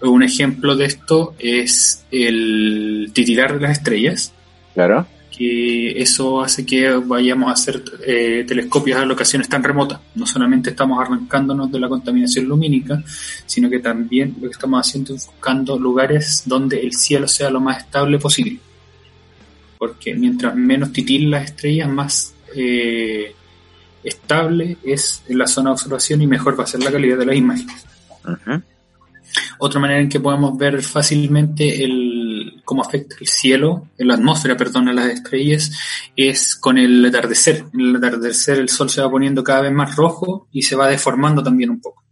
A: Un ejemplo de esto es el titilar de las estrellas.
B: Claro
A: que eso hace que vayamos a hacer eh, telescopios a locaciones tan remotas. No solamente estamos arrancándonos de la contaminación lumínica, sino que también lo que estamos haciendo es buscando lugares donde el cielo sea lo más estable posible. Porque mientras menos titilen las estrellas, más eh, estable es la zona de observación y mejor va a ser la calidad de las imágenes. Otra manera en que podemos ver fácilmente el, cómo afecta el cielo, la atmósfera, perdón, a las estrellas, es con el atardecer. En el atardecer el sol se va poniendo cada vez más rojo y se va deformando también un poco.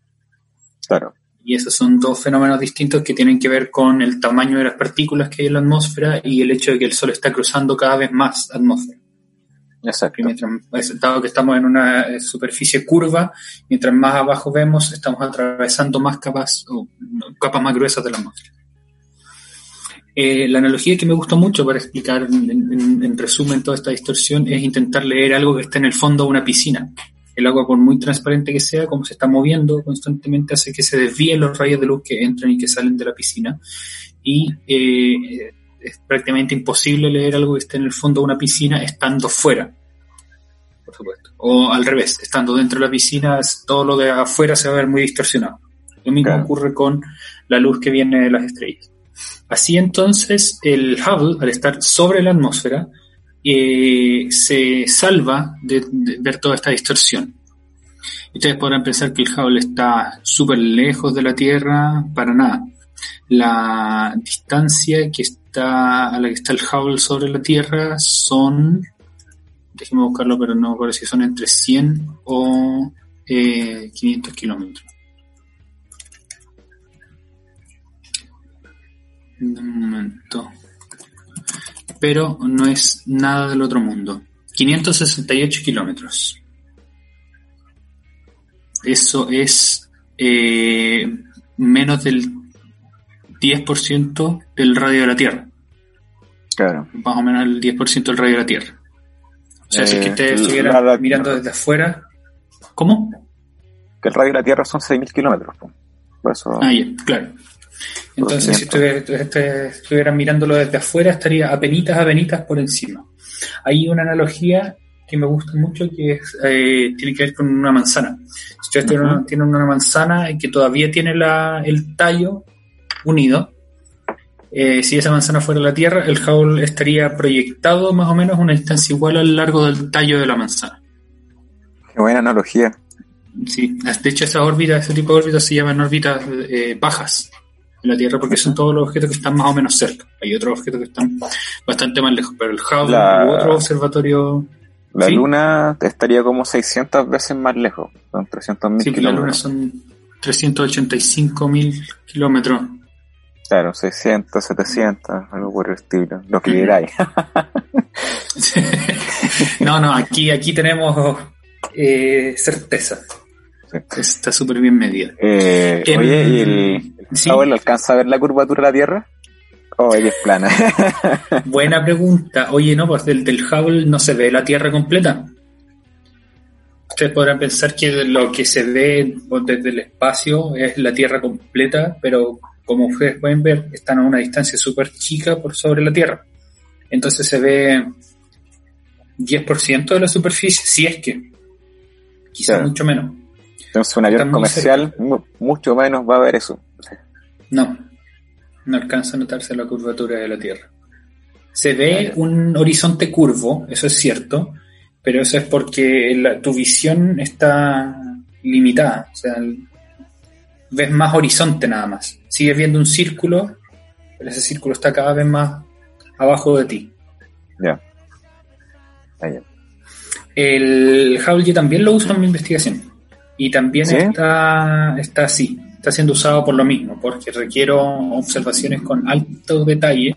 B: Claro.
A: Y esos son dos fenómenos distintos que tienen que ver con el tamaño de las partículas que hay en la atmósfera y el hecho de que el sol está cruzando cada vez más atmósfera.
B: Exacto.
A: Mientras, dado que estamos en una eh, superficie curva, mientras más abajo vemos, estamos atravesando más capas o capas más gruesas de la atmósfera. Eh, la analogía que me gusta mucho para explicar en, resumen toda esta distorsión es intentar leer algo que está en el fondo de una piscina. El agua, por muy transparente que sea, como se está moviendo constantemente, hace que se desvíen los rayos de luz que entran y que salen de la piscina. Y eh, es prácticamente imposible leer algo que esté en el fondo de una piscina estando fuera, por supuesto. O al revés, estando dentro de la piscina, todo lo de afuera se va a ver muy distorsionado. Lo mismo ocurre con la luz que viene de las estrellas. Así entonces, el Hubble, al estar sobre la atmósfera, eh, se salva de, de, ver toda esta distorsión. Ustedes podrán pensar que el Hubble está súper lejos de la Tierra, para nada. La distancia que está a la que está el Hubble sobre la Tierra son, déjenme buscarlo, pero no me si son entre 100 o eh, 500 kilómetros. Un momento. Pero no es nada del otro mundo. 568 kilómetros. Eso es eh, menos del 10% del radio de la Tierra.
B: Claro.
A: Más o menos el 10% del radio de la Tierra. O sea, si es que usted estuviera mirando desde afuera. ¿Cómo?
B: Que el radio de la Tierra son 6.000 kilómetros. Por eso...
A: Ah, ya, claro. Entonces, si ustedes estuvieran mirándolo desde afuera, estaría apenitas, apenitas por encima. Hay una analogía que me gusta mucho que es, eh, tiene que ver con una manzana. Si ustedes tienen, una, manzana que todavía tiene la, el tallo unido, eh, si esa manzana fuera la Tierra, el Hubble estaría proyectado más o menos una distancia igual al largo del tallo de la manzana.
B: Qué buena analogía.
A: Sí, de hecho esa órbita, ese tipo de órbitas se llaman órbitas eh, bajas. en la Tierra porque son todos los objetos que están más o menos cerca. Hay otros objetos que están bastante más lejos, pero el Hubble
B: La-
A: u otro observatorio...
B: La
A: Sí.
B: luna estaría como 600 veces más lejos, son 300 mil
A: Sí, que la Luna
B: kilómetros.
A: son 385 mil kilómetros.
B: Claro, 600, 700, algo por el estilo, lo que queráis.
A: no, no, aquí, aquí tenemos eh, certeza.
B: Sí.
A: Está súper bien medida.
B: Eh, oye, ¿y el,
A: sí.
B: Alcanza a ver la curvatura de la Tierra? ¿O es que es plana?
A: Buena pregunta. Oye, no, pues del, del Hubble no se ve la Tierra completa. Ustedes podrán pensar que lo que se ve pues, desde el espacio es la Tierra completa, pero como ustedes pueden ver, están a una distancia súper chica por sobre la Tierra. Entonces se ve 10% de la superficie, si es que. Quizás
B: Claro.
A: mucho menos.
B: Entonces un avión
A: Está
B: comercial mu- mucho menos va a ver eso.
A: No, no alcanza a notarse la curvatura de la Tierra. Se ve
B: Ah,
A: un horizonte curvo, eso es cierto, pero eso es porque la- tu visión está limitada. O sea, ves más horizonte nada más. Sigues viendo un círculo, pero ese círculo está cada vez más abajo de ti.
B: Ya. Ah, ya.
A: El Hubble yo también lo uso en mi investigación. Y también
B: ¿Sí?
A: está, está así, está siendo usado por lo mismo, porque requiero observaciones con alto detalle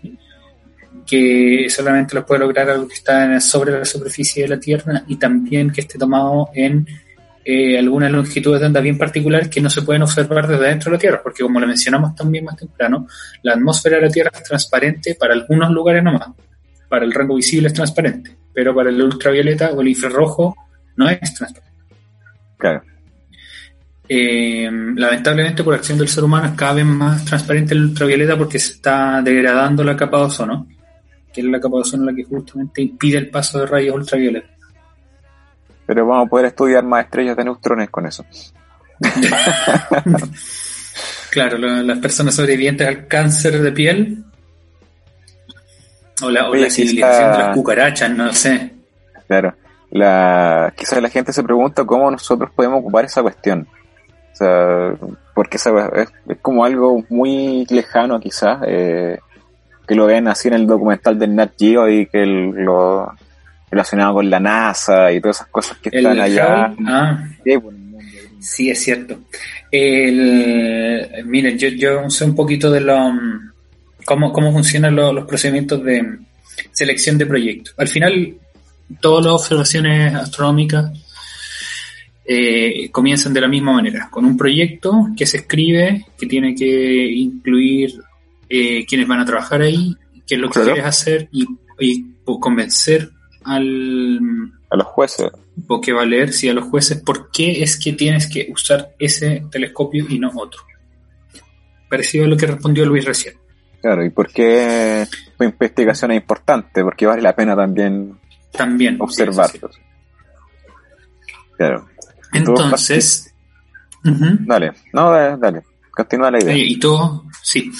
A: que solamente los puede lograr algo que está sobre la superficie de la Tierra y también que esté tomado en eh, algunas longitudes de onda bien particulares que no se pueden observar desde dentro de la Tierra, porque como lo mencionamos también más temprano, la atmósfera de la Tierra es transparente para algunos lugares nomás. Para el rango visible es transparente, pero para el ultravioleta o el infrarrojo no es transparente.
B: Claro.
A: Eh, lamentablemente por acción del ser humano es cada vez más transparente el ultravioleta porque se está degradando la capa de ozono, que es la capa de ozono la que justamente impide el paso de rayos ultravioleta.
B: Pero vamos a poder estudiar más estrellas de neutrones con eso.
A: Claro, lo- las personas sobrevivientes al cáncer de piel o la, o
B: Oye,
A: la civilización
B: quizá-
A: de las cucarachas, no sé.
B: Claro. La, quizás la gente se pregunta cómo nosotros podemos ocupar esa cuestión. O sea, porque esa es, es como algo muy lejano quizás, eh, que lo ven así en el documental del Nat Geo y que el- lo relacionado con la NASA y todas esas cosas que
A: El
B: están allá.
A: Ah,
B: Sí, pues.
A: Sí, es cierto. El, miren, yo, yo sé un poquito de lo, mm, cómo, cómo funcionan lo- los procedimientos de selección de proyectos. Al final, todas las observaciones astronómicas eh, comienzan de la misma manera, con un proyecto que se escribe, que tiene que incluir eh, quienes van a trabajar ahí, qué es lo que
B: Claro.
A: quieres hacer y, y convencer al,
B: A los jueces.
A: o que va a leer si a los jueces por qué es que tienes que usar ese telescopio y no otro. Parecido a lo que respondió Luis recién.
B: Claro, y por qué tu investigación es importante, porque vale la pena también
A: También.
B: observarlos. Claro.
A: Entonces.
B: Dale, no, dale, dale. Continúa la idea.
A: Y todo, sí.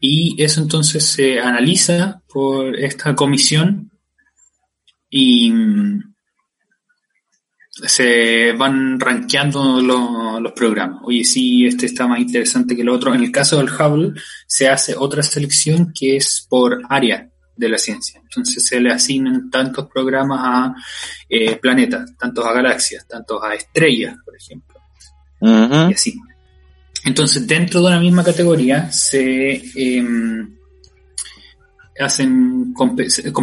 A: Y eso entonces se analiza por esta comisión y mm, se van rankeando lo- los programas. Oye, sí, este está más interesante que el otro. En el caso del Hubble se hace otra selección que es por área de la ciencia. Entonces se le asignan tantos programas a eh, planetas, tantos a galaxias, tantos a estrellas, por ejemplo y así. Entonces, dentro de una misma categoría se em, hacen, con,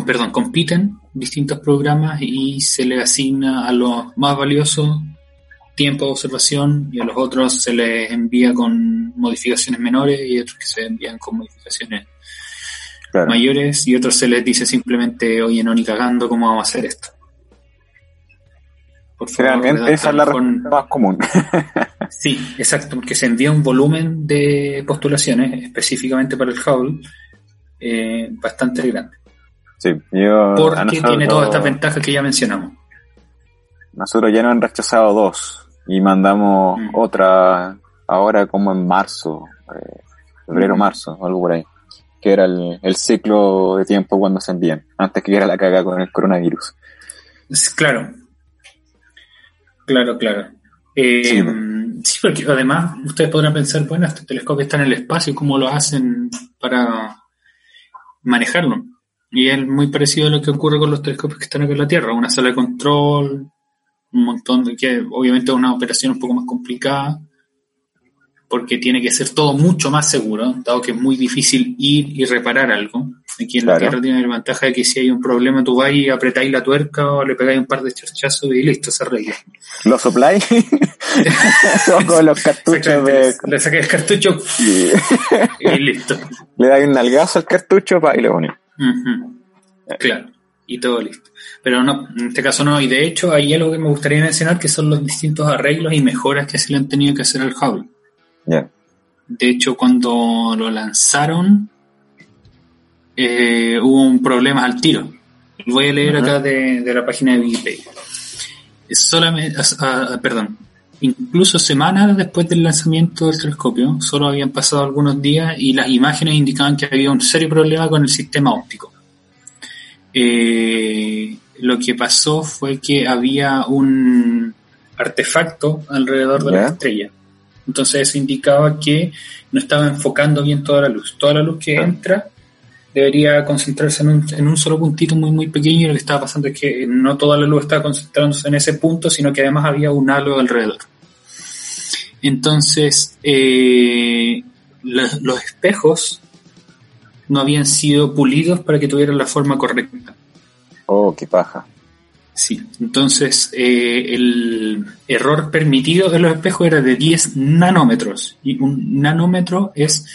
A: perdón, compiten distintos programas y se le asigna a los más valiosos tiempo de observación y a los otros se les envía con modificaciones menores y otros que se envían con modificaciones
B: Claro.
A: mayores y otros se les dice simplemente, oye, no ni cagando, ¿cómo vamos a hacer esto? Por favor,
B: Generalmente esa es la
A: con-
B: más común.
A: Sí, exacto, porque se envía un volumen de postulaciones específicamente para el Hubble eh, bastante grande.
B: Sí, yo,
A: Porque
B: nosotros,
A: tiene todas estas ventajas que ya mencionamos.
B: nosotros ya nos han rechazado dos y mandamos
A: Mm.
B: otra ahora como en marzo, eh, febrero,
A: Mm.
B: algo por ahí, que era el, el ciclo de tiempo cuando se envían, antes que era la caga con el coronavirus.
A: Claro, claro, claro. Eh,
B: Sí.
A: Sí, porque además ustedes podrán pensar, bueno, este telescopio está en el espacio, ¿cómo lo hacen para manejarlo? Y es muy parecido a lo que ocurre con los telescopios que están aquí en la Tierra, una sala de control, un montón de que obviamente es una operación un poco más complicada, porque tiene que ser todo mucho más seguro, dado que es muy difícil ir y reparar algo. Aquí en la Tierra tiene la ventaja de que si hay un problema tú vas y apretáis la tuerca o le pegáis un par de charchazos y listo, se arregla.
B: ¿Lo sopláis? con los cartuchos de...
A: Le sacáis el cartucho y listo.
B: Le dais un nalgazo al cartucho para y pones.
A: Claro, y todo listo. Pero no, en este caso no, y de hecho hay algo que me gustaría mencionar que son los distintos arreglos y mejoras que se le han tenido que hacer al Hubble. De hecho, cuando lo lanzaron, eh, hubo un problema al tiro. Voy a leer acá de, la página de Wikipedia. Solamente, perdón, incluso semanas después del lanzamiento del telescopio, solo habían pasado algunos días y las imágenes indicaban que había un serio problema con el sistema óptico. Eh, lo que pasó fue que había un artefacto alrededor de la estrella entonces eso indicaba que no estaba enfocando bien toda la luz. Toda la luz que entra debería concentrarse en un, en un solo puntito muy muy pequeño y lo que estaba pasando es que no toda la luz estaba concentrándose en ese punto, sino que además había un halo alrededor. Entonces, eh, los espejos no habían sido pulidos para que tuvieran la forma correcta.
B: Oh, qué paja.
A: Sí, entonces eh, el error permitido de los espejos era de 10 nanómetros y un nanómetro es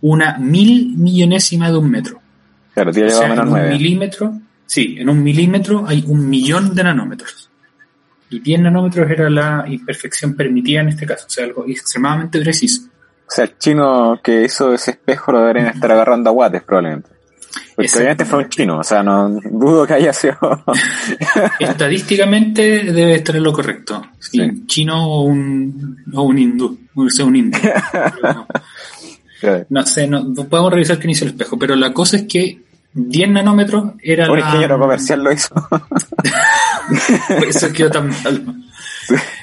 A: una mil millonésima de un metro.
B: Claro, tiene
A: o en un milímetro, sí, en un milímetro hay un millón de nanómetros. Y 10 nanómetros era la imperfección permitida en este caso, o sea, algo extremadamente preciso.
B: O sea, el chino que hizo ese espejo lo deberían estar agarrando a watts probablemente. Porque obviamente fue un chino, o sea, no dudo que haya sido.
A: Estadísticamente debe estar en lo correcto. Sí, Chino o un, o un hindú, o sea, un hindú. no, sé, no, podemos revisar qué inició el espejo, pero la cosa es que 10 nanómetros era
B: un la... ingeniero comercial lo hizo.
A: eso quedó tan mal.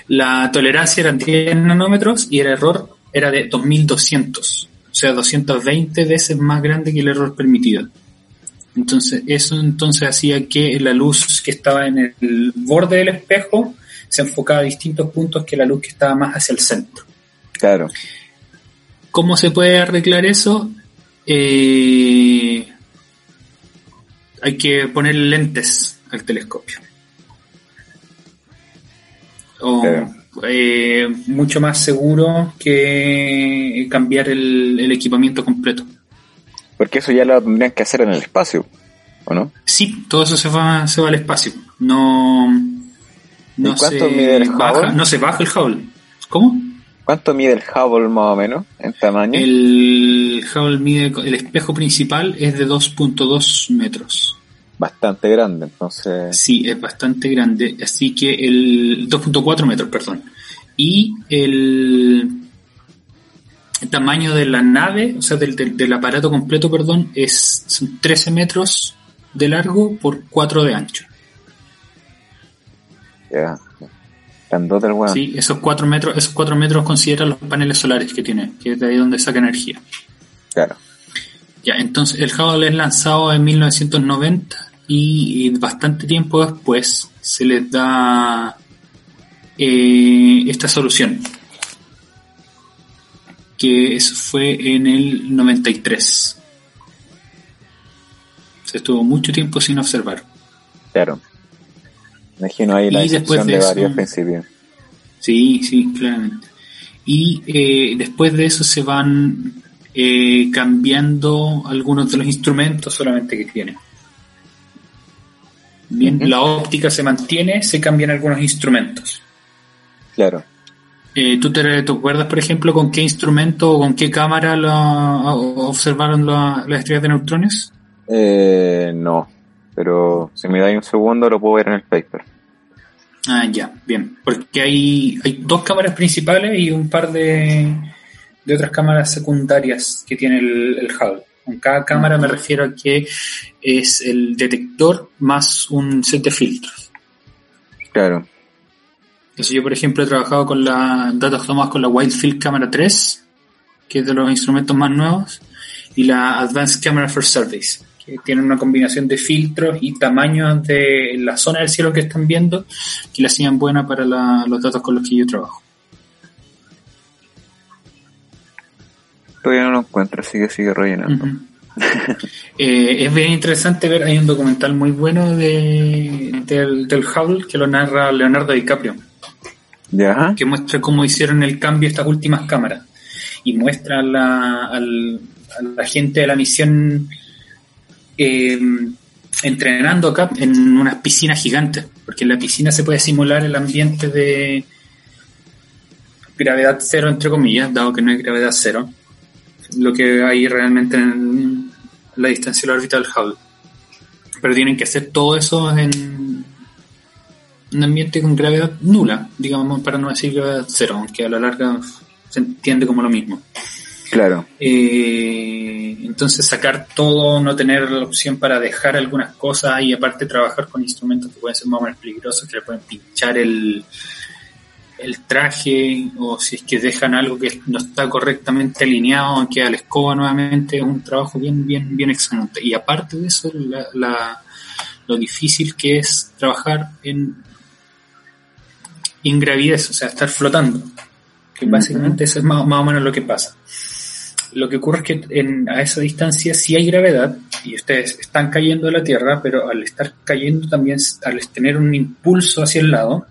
A: La tolerancia era 10 nanómetros y el error era de 2200. O sea, 220 veces más grande que el error permitido. Entonces, eso entonces hacía que la luz que estaba en el borde del espejo se enfocaba a distintos puntos que la luz que estaba más hacia el centro.
B: Claro.
A: ¿Cómo se puede arreglar eso? Eh, hay que poner lentes al telescopio. O, eh, mucho más seguro que cambiar el equipamiento completo.
B: Porque eso ya lo tendrían que hacer en el espacio, ¿o no?
A: Sí, todo eso se va, se va al espacio. No, no
B: cuánto mide el
A: Hubble? No se baja el Hubble. ¿Cómo?
B: ¿Cuánto mide el Hubble más o menos en tamaño?
A: El Hubble mide, el espejo principal es de 2.2 metros.
B: Bastante grande, entonces.
A: Sí, es bastante grande. Así que el 2.4 metros, perdón. Y el tamaño de la nave, o sea, del, del, aparato completo, perdón, es son 13 metros de largo por 4 de ancho.
B: Ya. Yeah.
A: Sí, esos 4 metros, esos 4 metros consideran los paneles solares que tiene, que es de ahí donde saca energía.
B: Claro.
A: Ya, entonces el Hubble es lanzado en 1990 y, bastante tiempo después se les da eh, esta solución que eso fue en el 93. Se estuvo mucho tiempo sin observar.
B: Claro. Imagino ahí la excepción de, varios principios.
A: Sí, sí, claramente. Y eh, después de eso se van eh, cambiando algunos de los instrumentos solamente que tiene. Bien, la óptica se mantiene, se cambian algunos instrumentos.
B: Claro.
A: Eh, ¿tú, te, acuerdas, por ejemplo, con qué instrumento o con qué cámara lo, observaron las estrellas de neutrones?
B: Eh, no, pero si me da un segundo lo puedo ver en el paper.
A: Ah, ya, bien. Porque hay, hay dos cámaras principales y un par de, de otras cámaras secundarias que tiene el, el Hubble. Con cada cámara me refiero a que es el detector más un set de filtros.
B: Claro.
A: Entonces yo, por ejemplo, he trabajado con la datos tomados con la Widefield Camera 3, que es de los instrumentos más nuevos, y la Advanced Camera for Surveys, tienen una combinación de filtros y tamaños de la zona del cielo que están viendo, que la hacían buena para los datos con los que yo trabajo.
B: Todavía no lo encuentro, así que sigue rellenando.
A: Eh, es bien interesante ver, hay un documental muy bueno de, del, del Hubble que lo narra Leonardo DiCaprio.
B: ¿Ya?
A: Que muestra cómo hicieron el cambio estas últimas cámaras. Y muestra a la, la gente de la misión eh, entrenando acá en unas piscinas gigantes. Porque en la piscina se puede simular el ambiente de gravedad cero, entre comillas, dado que no hay gravedad cero. Lo que hay realmente en, la distancia de la órbita del Hubble. Pero tienen que hacer todo eso en un ambiente con gravedad nula, digamos, para no decir gravedad cero, aunque a la larga se entiende como lo mismo.
B: Claro.
A: Eh, entonces sacar todo, no tener la opción para dejar algunas cosas y aparte trabajar con instrumentos que pueden ser más o menos peligrosos, que le pueden pinchar el, el traje o si es que dejan algo que no está correctamente alineado, que la escoba nuevamente, es un trabajo bien, bien, bien excelente. Y aparte de eso, la, lo difícil que es trabajar en ingravidez, o sea, estar flotando, que básicamente eso es más, o menos lo que pasa. Lo que ocurre es que en, a esa distancia sí hay gravedad y ustedes están cayendo de la Tierra, pero al estar cayendo también, al tener un impulso hacia el lado,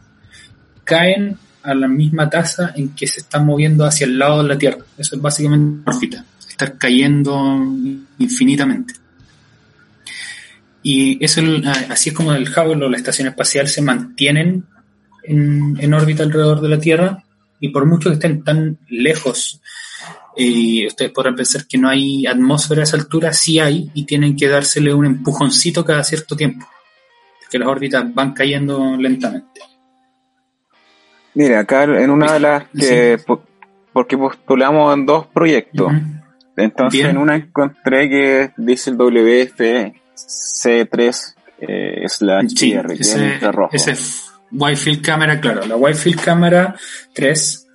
A: caen a la misma tasa en que se están moviendo hacia el lado de la Tierra. Eso es básicamente órbita, estar cayendo infinitamente. Y eso, así es como el Hubble o la estación espacial se mantienen en, órbita alrededor de la Tierra y por mucho que estén tan lejos, y ustedes podrán pensar que no hay atmósfera a esa altura, sí hay y tienen que dársele un empujoncito cada cierto tiempo, que las órbitas van cayendo lentamente.
B: Mira, acá en una de las que, porque postulamos en dos proyectos, entonces en una encontré que dice el WFC3 eh, slash
A: sí, ese, ese Wi-Fi cámara, claro, la Wi-Fi cámara 3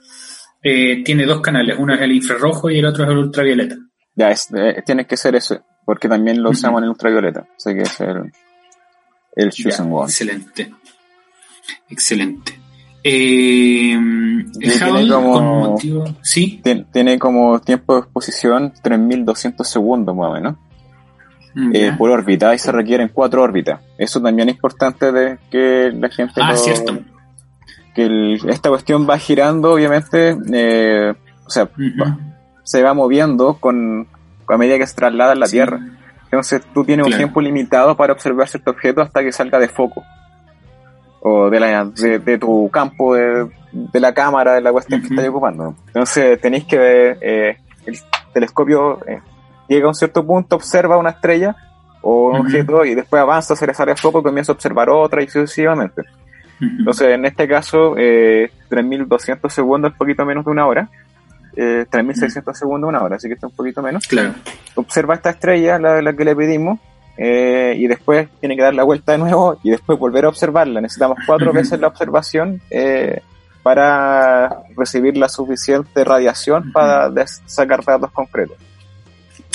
A: eh, tiene dos canales, uno es el infrarrojo y el otro es el ultravioleta.
B: Ya, es, eh, tiene que ser ese, porque también lo usamos en el ultravioleta, así que es el, el
A: Excelente, excelente. Eh,
B: tiene como,
A: ¿sí?
B: Tiene, como tiempo de exposición 3200 segundos más o menos. Mm, eh, por órbita y se requieren cuatro órbitas. Eso también es importante de que la gente
A: ah, cierto.
B: Que esta cuestión va girando obviamente eh, o sea se va moviendo con a medida que se traslada a la Tierra. Entonces tú tienes un tiempo limitado para observar cierto objeto hasta que salga de foco. O de, la, de, tu campo, de, la cámara, de la cuestión que estáis ocupando. Entonces tenéis que ver, eh, el telescopio eh, llega a un cierto punto, observa una estrella o un objeto y después avanza, se le sale a foco y comienza a observar otra y sucesivamente. Entonces, en este caso, eh, 3.200 segundos es poquito menos de una hora. Eh, 3.600 segundos una hora, así que está un poquito menos.
A: Claro.
B: Observa esta estrella, la, la que le pedimos, eh, y después tiene que dar la vuelta de nuevo y después volver a observarla. Necesitamos cuatro veces la observación eh, para recibir la suficiente radiación para sacar datos concretos.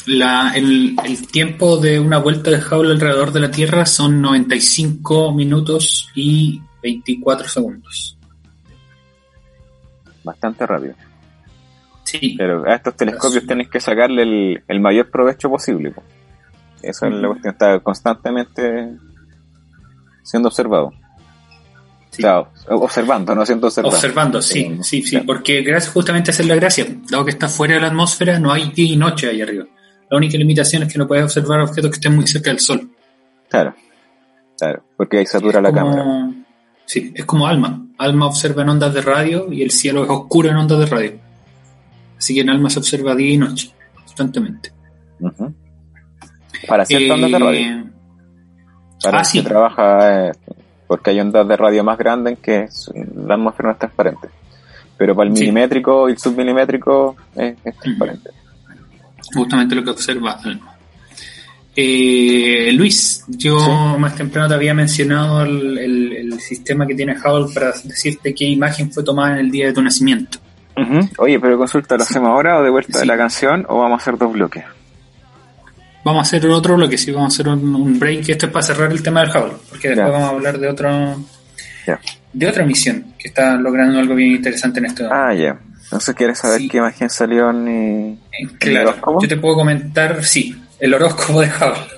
A: La, el, tiempo de una vuelta de Hubble alrededor de la Tierra son 95 minutos y 24 segundos.
B: Bastante rápido.
A: Sí.
B: Pero a estos telescopios tienes que sacarle el, el mayor provecho posible. Eso es la cuestión, está constantemente siendo observado. observando, no siendo observado.
A: Observando, sí, sí, sí, porque gracias justamente a hacer la gracia, dado que está fuera de la atmósfera, no hay día y noche ahí arriba. La única limitación es que no puedes observar objetos que estén muy cerca del Sol.
B: Claro, claro, porque ahí satura la cámara.
A: Sí, es como Alma. Alma observa en ondas de radio y el cielo es oscuro en ondas de radio. Así que en Alma se observa día y noche, constantemente.
B: Para ciertas ondas de radio. Eh, Para ah, que trabaja, eh, porque hay ondas de radio más grandes en que la atmósfera no es transparente. Pero para el milimétrico y el submilimétrico es, transparente.
A: Justamente lo que observa Eh, Luis, yo más temprano te había mencionado el, el, sistema que tiene Hubble para decirte qué imagen fue tomada en el día de tu nacimiento.
B: Oye, pero consulta, ¿lo hacemos ahora o de vuelta de la canción o vamos a hacer dos bloques?
A: Vamos a hacer otro bloque, sí, vamos a hacer un, break. Esto es para cerrar el tema del Hubble, porque después vamos a hablar de otro de otra misión que está logrando algo bien interesante en esto.
B: Ah, ya. Entonces, ¿quieres saber qué imagen salió en,
A: eh, claro, Yo te puedo comentar, sí, el horóscopo de Hubble.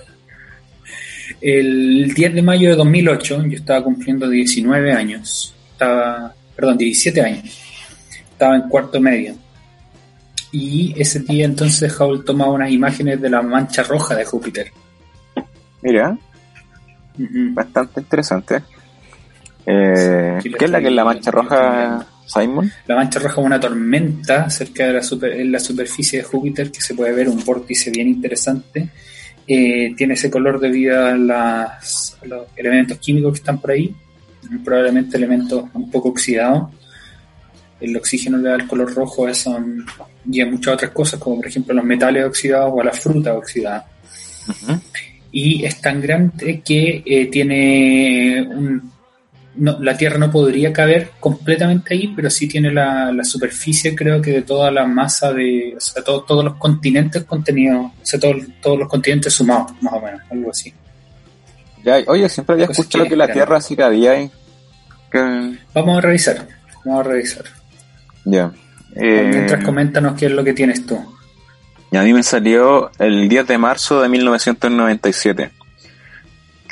A: El 10 de mayo de 2008, yo estaba cumpliendo 19 años, estaba, perdón, 17 años, estaba en cuarto medio. Y ese día entonces Hubble tomaba unas imágenes de la mancha roja de Júpiter.
B: Mira, bastante interesante. Eh, ¿Qué es la que es la mancha roja, Simon?
A: La mancha roja es una tormenta cerca de la, en la superficie de Júpiter que se puede ver un vórtice bien interesante. Eh, tiene ese color debido a, las, los elementos químicos que están por ahí, probablemente elementos un poco oxidados. El oxígeno le da el color rojo a eso y a muchas otras cosas, como por ejemplo los metales oxidados o a las frutas oxidadas. Y es tan grande que eh, tiene un no, la Tierra no podría caber completamente ahí, pero sí tiene la, superficie, creo que de toda la masa de, o sea, todos los continentes contenidos, o sea, todos los continentes sumados, más o menos, algo así.
B: Ya, oye, siempre había escuchado que, la Tierra sí cabía ahí.
A: Vamos a revisar, vamos a revisar.
B: Ya.
A: Mientras eh, coméntanos qué es lo que tienes tú.
B: Y a mí me salió el 10 de marzo de 1997,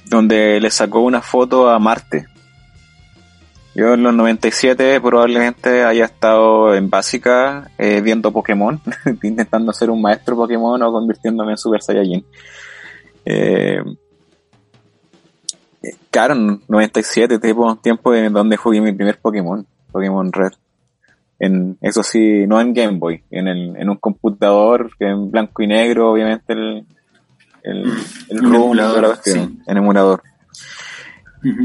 B: donde le sacó una foto a Marte yo en los 97 probablemente haya estado en básica eh, viendo Pokémon, intentando ser un maestro Pokémon o convirtiéndome en Super Saiyajin. Eh, claro, 97 tipo un tiempo en donde jugué mi primer Pokémon, Pokémon Red. En, eso sí, no en Game Boy, en, el, en un computador en blanco y negro, obviamente el, el, el emulador, en emulador.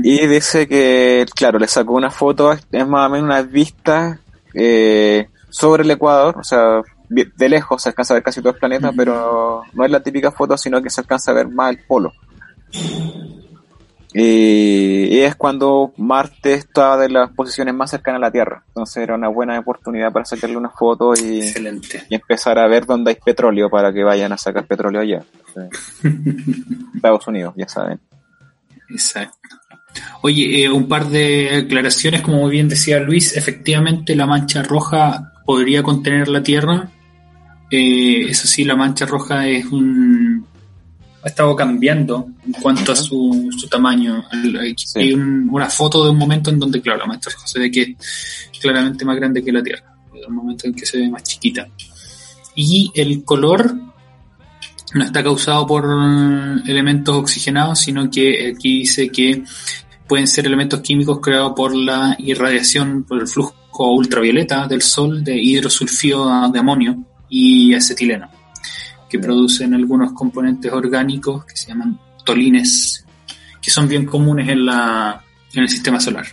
B: Y dice que, claro, le sacó una foto, es más o menos una vista eh, sobre el Ecuador, o sea, de lejos se alcanza a ver casi todo el planeta, pero no es la típica foto, sino que se alcanza a ver más el polo. Y, es cuando Marte estaba de las posiciones más cercanas a la Tierra. Entonces era una buena oportunidad para sacarle una foto y, y empezar a ver dónde hay petróleo para que vayan a sacar petróleo allá. Estados Unidos, ya saben.
A: Exacto. Oye, eh, un par de aclaraciones, como bien decía Luis, efectivamente la mancha roja podría contener la Tierra. Eh, eso sí, la mancha roja es un ha estado cambiando en cuanto a su, su tamaño. Hay una foto de un momento en donde, claro, la mancha roja se ve que es claramente más grande que la Tierra. Un momento en que se ve más chiquita. Y el color no está causado por elementos oxigenados, sino que aquí dice que pueden ser elementos químicos creados por la irradiación, por el flujo ultravioleta del sol de hidrosulfído de amonio y acetileno, que producen algunos componentes orgánicos que se llaman tolines, que son bien comunes en, la, en el sistema solar.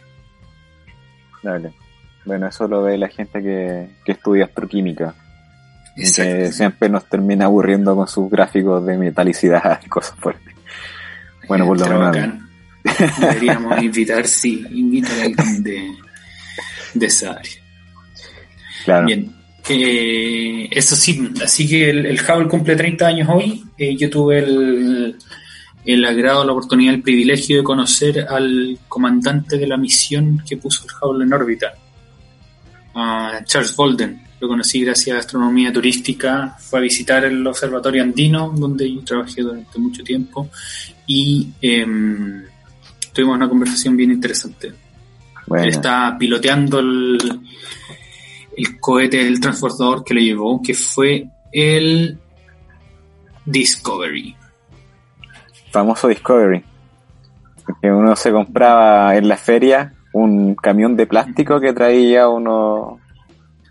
B: Dale. Bueno, eso lo ve la gente que, que estudia astroquímica que siempre nos termina aburriendo con sus gráficos de metalicidad y cosas por Bueno, por lo menos.
A: Deberíamos invitar, sí, invitar a alguien de, de esa área. Claro. Bien. Eh, eso sí, así que el, el, Hubble cumple 30 años hoy. Eh, yo tuve el, el agrado, la oportunidad, el privilegio de conocer al comandante de la misión que puso el Hubble en órbita, a Charles Bolden lo conocí gracias a astronomía turística, fue a visitar el observatorio andino, donde yo trabajé durante mucho tiempo, y em, tuvimos una conversación bien interesante. Él está piloteando el, el cohete, el transportador que lo llevó, que fue el Discovery.
B: Famoso Discovery. Que uno se compraba en la feria un camión de plástico que traía uno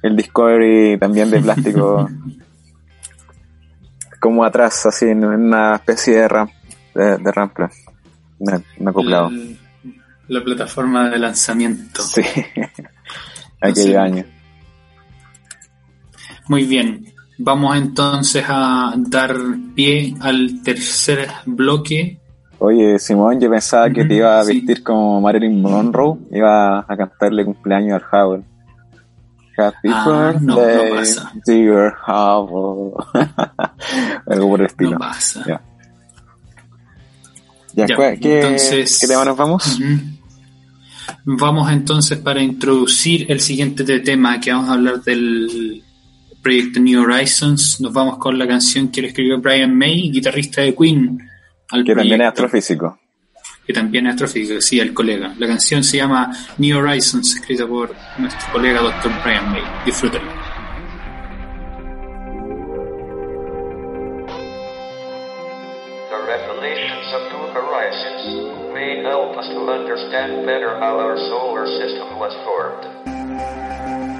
B: el Discovery también de plástico como atrás, así en una especie de ramp, de, de rampa, un acoplado.
A: la plataforma de lanzamiento.
B: Sí, aquel año.
A: Muy bien. Vamos entonces a dar pie al tercer bloque.
B: Oye, Simón, yo pensaba que te iba a vestir como Marilyn Monroe, iba a cantarle cumpleaños al Howard. Happy
A: Ah, no, no
B: birthday,
A: pasa.
B: dear Howard. Algo por el estilo.
A: No pasa.
B: Ya, Ya, ¿cuál- ¿qué,
A: entonces-
B: ¿Qué tema nos vamos?
A: Vamos entonces para introducir el siguiente tema que vamos a hablar del proyecto New Horizons. Nos vamos con la canción que le escribió Brian May, guitarrista de Queen. Al
B: Que también es astrofísico.
A: Que también es astrofísico, sí, el colega. La canción se llama New Horizons, escrita por nuestro colega Dr. Brian May. Disfrútenla.
C: Understand better how our solar system was formed.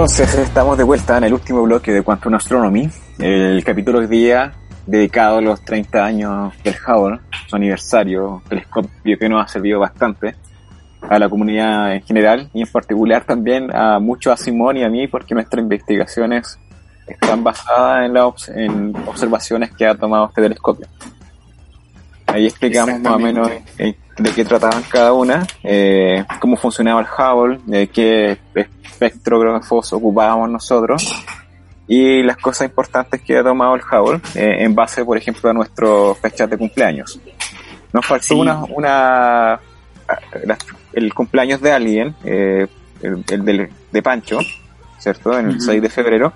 B: Entonces, estamos de vuelta en el último bloque de Quantum Astronomy, el capítulo de día dedicado a los 30 años del Hubble, su aniversario, telescopio que nos ha servido bastante a la comunidad en general y en particular también a mucho a Simón y a mí porque nuestras investigaciones están basadas en, la obs- en observaciones que ha tomado este telescopio. Ahí explicamos más o menos eh, de qué trataban cada una, eh, cómo funcionaba el Hubble, de qué espectro grafoso ocupábamos nosotros y las cosas importantes que ha tomado el Hubble eh, en base, por ejemplo, a nuestros fechas de cumpleaños. Nos faltó
A: Sí.
B: una, una la- el cumpleaños de alguien, eh, el, el del- de Pancho, ¿cierto? En el
A: Ujú.
B: 6 de febrero,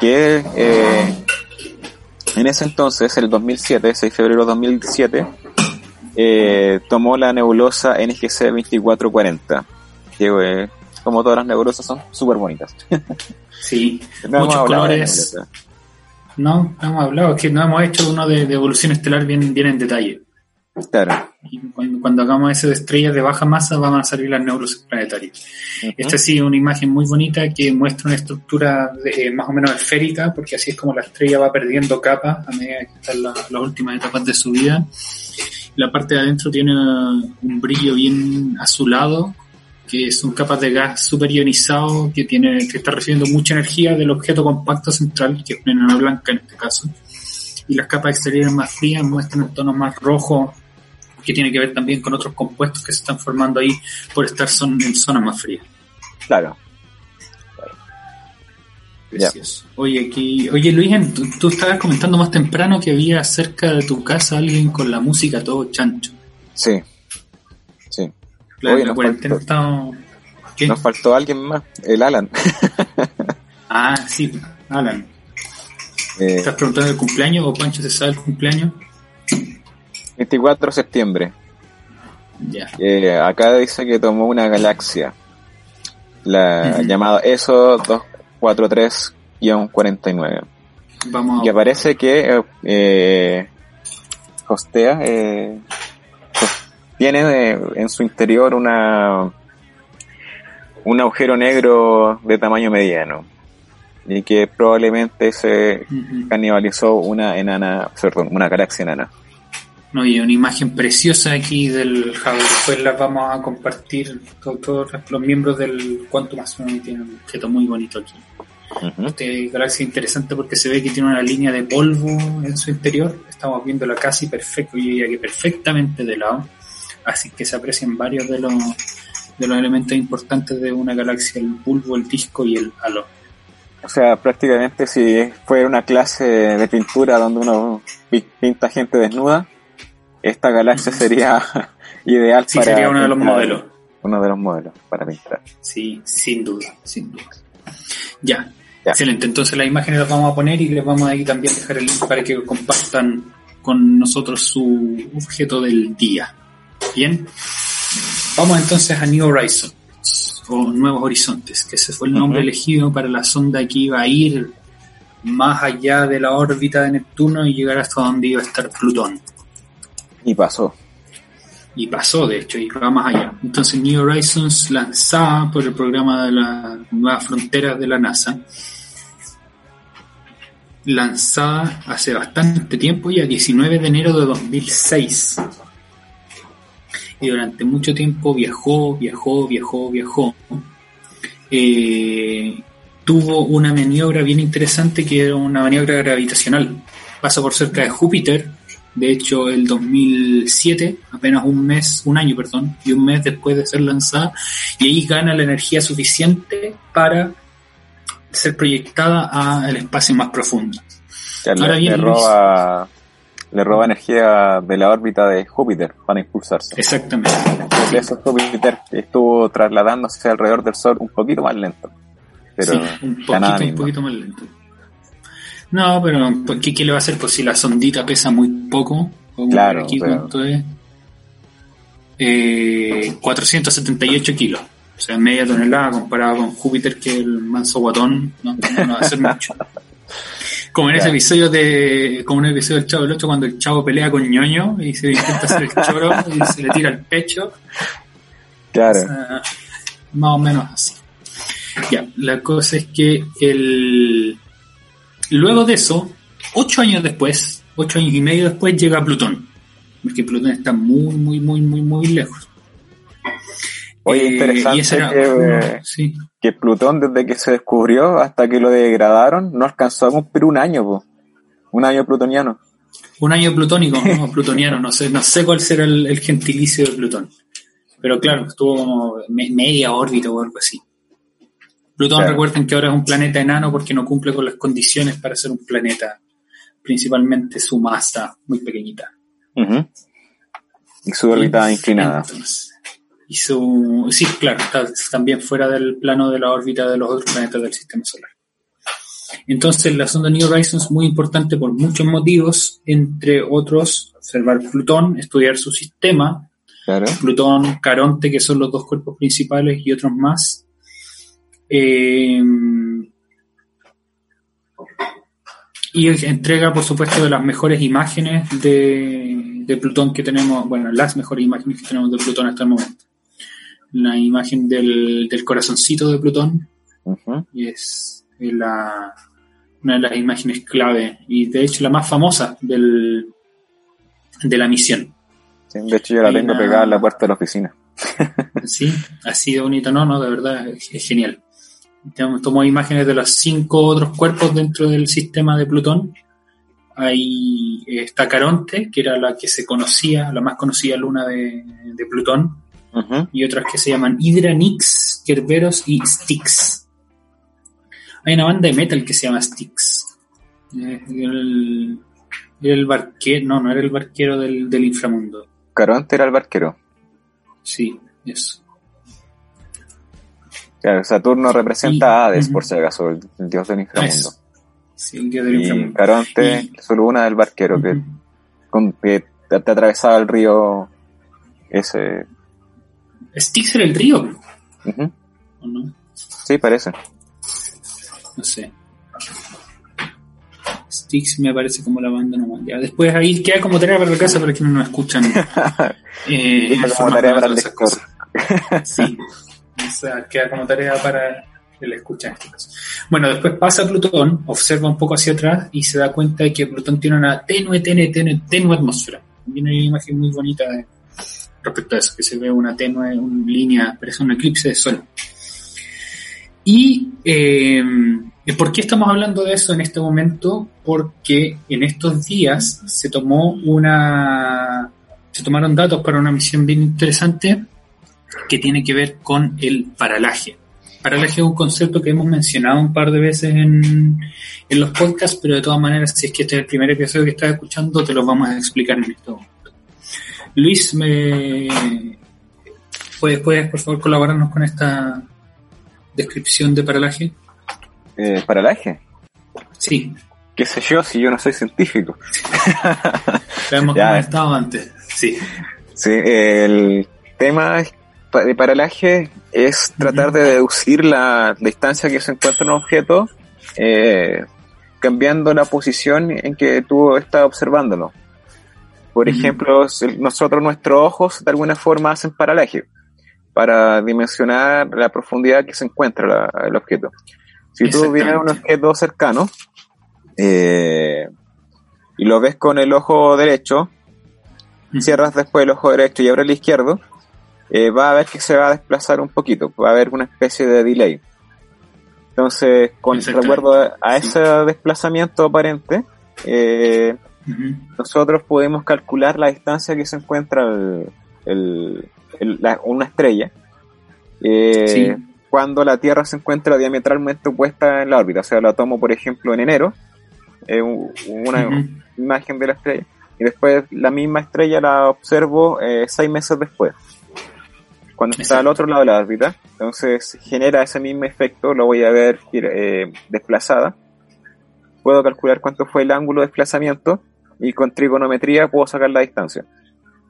B: que eh, en ese entonces, el 2007, 6 de febrero de 2007, eh, tomó la nebulosa NGC 2440, que eh, como todas las nebulosas son súper bonitas.
A: Sí,
B: No
A: muchos
B: de
A: colores. No, no hemos hablado, es que no hemos hecho uno de, de evolución estelar bien, bien en detalle.
B: Claro.
A: Y cuando, cuando hagamos ese de estrellas de baja masa, van a salir las nebulosas planetarias. Esta sí es una imagen muy bonita que muestra una estructura de- eh, más o menos esférica, porque así es como la estrella va perdiendo capas a medida que están la- las últimas etapas de su vida. La parte de adentro tiene un brillo bien azulado, que son capas de gas super ionizado que tiene que está recibiendo mucha energía del objeto compacto central, que es una enana blanca en este caso. Y las capas exteriores más frías muestran tonos más rojos, que tiene que ver también con otros compuestos que se están formando ahí por estar son, en zonas más frías.
B: Claro.
A: Precioso. Oye, aquí, oye Luis, tú, tú estabas comentando más temprano que había cerca de tu casa alguien con la música todo chancho.
B: Sí. Sí.
A: La,
B: Oye, nos faltó-
A: ¿Qué?
B: Nos faltó alguien más, el Alan.
A: Ah, sí, Alan.
B: Eh,
A: ¿Estás preguntando el cumpleaños o Pancho se sabe el cumpleaños?
B: 24 de septiembre.
A: Ya.
B: Eh, acá dice que tomó una galaxia, la
A: Ujú.
B: llamada ESO 243-49,
A: Vamos
B: que
A: a...
B: aparece que eh, hostea, eh, tiene eh, en su interior una un agujero negro de tamaño mediano y que probablemente se
A: Ujú.
B: canibalizó una enana, perdón, una galaxia enana.
A: No, y una imagen preciosa aquí del Hubble. Después la vamos a compartir. Todos, todos los miembros del Quantum Astronomy tienen un objeto muy bonito aquí.
B: Ujú.
A: Este galaxia interesante porque se ve que tiene una línea de polvo en su interior. Estamos viéndola casi perfecto, yo diría que perfectamente de lado. Así que se aprecian varios de los, de los elementos importantes de una galaxia, el bulbo, el disco y el halo.
B: O sea, prácticamente si fuera una clase de pintura donde uno pi- pinta gente desnuda, esta galaxia sería ideal
A: Sí,
B: para
A: sería uno de los modelos.
B: Uno de los modelos para pintar.
A: Sí, sin duda, sin duda. Ya.
B: Ya.
A: Excelente. Entonces las imágenes las vamos a poner y les vamos a ahí también dejar el link para que compartan con nosotros su objeto del día. Bien. Vamos entonces a New Horizons o Nuevos Horizontes, que ese fue el nombre elegido para la sonda que iba a ir más allá de la órbita de Neptuno y llegar hasta donde iba a estar Plutón.
B: Y pasó.
A: Y pasó, de hecho, y va más allá. Entonces, New Horizons, lanzada por el programa de las Nuevas Fronteras de la NASA, lanzada hace bastante tiempo, ya 19 de enero de 2006. Y durante mucho tiempo viajó, viajó, viajó, viajó. Eh, tuvo una maniobra bien interesante que era una maniobra gravitacional. Pasa por cerca de Júpiter, de hecho el 2007, apenas un mes, un año, perdón, y un mes después de ser lanzada, y ahí gana la energía suficiente para ser proyectada al espacio más profundo.
B: Le,
A: Ahora bien,
B: le roba, le roba energía de la órbita de Júpiter para impulsarse.
A: Exactamente.
B: Por eso Júpiter estuvo trasladándose alrededor del Sol un poquito más lento. Pero
A: Sí, un poquito, un poquito más lento. No, pero pues, ¿qué, qué le va a hacer? Pues si la sondita pesa muy poco,
B: Claro,
A: aquí
B: pero-
A: cuánto es. Eh, 478 kilos. O sea, media tonelada comparado con Júpiter, que es el manso guatón, no, no va a hacer mucho. Como en ese episodio de, como en el episodio del Chavo del 8 cuando el Chavo pelea con ñoño y se intenta hacer el choro y se le tira al pecho.
B: Claro.
A: Más o menos así. Ya, la cosa es que el luego de eso, ocho años después, ocho años y medio después, llega Plutón. Porque Plutón está muy, muy, muy, muy, muy lejos.
B: Oye,
A: Eh,
B: interesante
A: era
B: que,
A: uno-
B: eh,
A: sí,
B: que Plutón desde que se descubrió hasta que lo degradaron no alcanzó a cumplir un año, po. un año plutoniano.
A: Un año plutónico, no, plutoniano, no sé, no sé cuál será el, el gentilicio de Plutón. Pero claro, estuvo como me- media órbita o algo así. Plutón,
B: Claro.
A: recuerden que ahora es un planeta enano porque no cumple con las condiciones para ser un planeta. Principalmente su masa muy pequeñita.
B: Y su órbita inclinada.
A: Entonces, y su, sí, claro, está también fuera del plano de la órbita de los otros planetas del sistema solar. Entonces, la sonda New Horizons es muy importante por muchos motivos, entre otros, observar Plutón, estudiar su sistema,
B: Claro.
A: Plutón, Caronte, que son los dos cuerpos principales, y otros más. Eh, y entrega, por supuesto, de las mejores imágenes de, de Plutón que tenemos, bueno, las mejores imágenes que tenemos de Plutón hasta el momento. La imagen del, del corazoncito de Plutón es la, una de las imágenes clave y de hecho la más famosa del, de la misión.
B: Sí, de hecho, yo la
A: Hay
B: tengo
A: una-
B: pegada en la puerta de la oficina.
A: Sí, así de bonito, no, no, de verdad es, es genial. Tomó imágenes de los cinco otros cuerpos dentro del sistema de Plutón. Ahí está Caronte, que era la que se conocía, la más conocida luna de, de Plutón, y otras que se llaman Hydra, Nix, Kerberos y Styx. Hay una banda de metal que se llama Styx. Eh, El, el barquero, no, no era el barquero del, del inframundo.
B: Caronte era el barquero.
A: Sí, eso.
B: Claro, Saturno representa
A: Y-
B: a Hades, por si acaso, el, dios del inframundo.
A: Eso. Sí, el dios del
B: Y
A: inframundo.
B: Caronte,
A: Y-
B: solo una del barquero, que, con, que te, te atravesaba el río ese.
A: Styx era el río,
B: Ujú.
A: ¿o no?
B: Sí, parece.
A: No sé. Styx me parece como la banda nomás. Ya, después ahí queda como tarea para la casa para quienes no escuchan. eh,
B: como tarea para el
A: cosas. Sí. O sea, queda como tarea para el escucha en este caso. Bueno, después pasa Plutón, observa un poco hacia atrás y se da cuenta de que Plutón tiene una tenue, tenue, tenue, tenue atmósfera. También hay una imagen muy bonita de- respecto a eso, que se ve una tenue, una línea, parece un eclipse de sol. Y eh, ¿por qué estamos hablando de eso en este momento? Porque en estos días se tomó una se tomaron datos para una misión bien interesante que tiene que ver con el paralaje. Paralaje es un concepto que hemos mencionado un par de veces en, en los podcasts, pero de todas maneras, si es que este es el primer episodio que estás escuchando, te lo vamos a explicar en este momento. Luis, ¿me puedes, puedes por favor colaborarnos con esta descripción de paralaje?
B: Eh, para el eje.
A: Sí,
B: ¿Qué sé yo si yo no soy científico?
A: lo hemos comentado antes. Sí,
B: Sí, el tema es- de paralaje es tratar de deducir la distancia que se encuentra un objeto eh, cambiando la posición en que tú estás observándolo. Por ejemplo, nosotros nuestros ojos de alguna forma hacen paralaje para dimensionar la profundidad que se encuentra la- el objeto. Si tú vienes a un objeto cercano eh, y lo ves con el ojo derecho, cierras después el ojo derecho y abres el izquierdo, eh, va a ver que se va a desplazar un poquito, va a haber una especie de delay. Entonces, con recuerdo a, a ese desplazamiento aparente, eh, nosotros podemos calcular la distancia que se encuentra el- el- el- la- una estrella eh,
A: Sí.
B: cuando la Tierra se encuentra diametralmente opuesta en la órbita. O sea, la tomo, por ejemplo, en enero, eh, una, imagen de la estrella y después la misma estrella la observo eh, seis meses después cuando está al otro lado de la órbita entonces genera ese mismo efecto lo voy a ver eh, desplazada puedo calcular cuánto fue el ángulo de desplazamiento y con trigonometría puedo sacar la distancia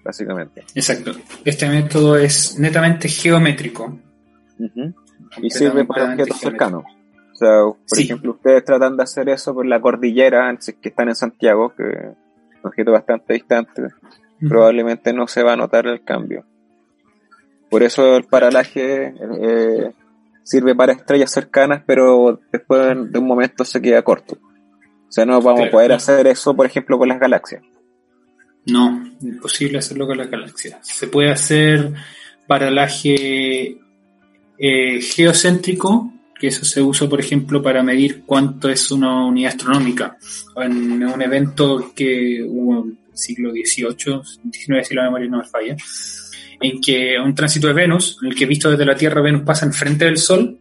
B: básicamente
A: Exacto. Este método es netamente geométrico.
B: Y sirve para objetos cercanos o sea, por
A: Sí.
B: ejemplo, ustedes tratan de hacer eso por la cordillera, que están en Santiago, que es un objeto bastante distante, probablemente no se va a notar el cambio. Por eso el paralaje eh, sirve para estrellas cercanas, pero después de un momento se queda corto. O sea, no vamos a poder hacer eso, por ejemplo, con las galaxias.
A: No, imposible hacerlo con las galaxias. Se puede hacer paralaje eh, geocéntrico que eso se usa, por ejemplo, para medir cuánto es una unidad astronómica. En un evento que hubo en el siglo XVIII, XIX, si la memoria no me falla, en que un tránsito de Venus, en el que visto desde la Tierra, Venus pasa enfrente del Sol,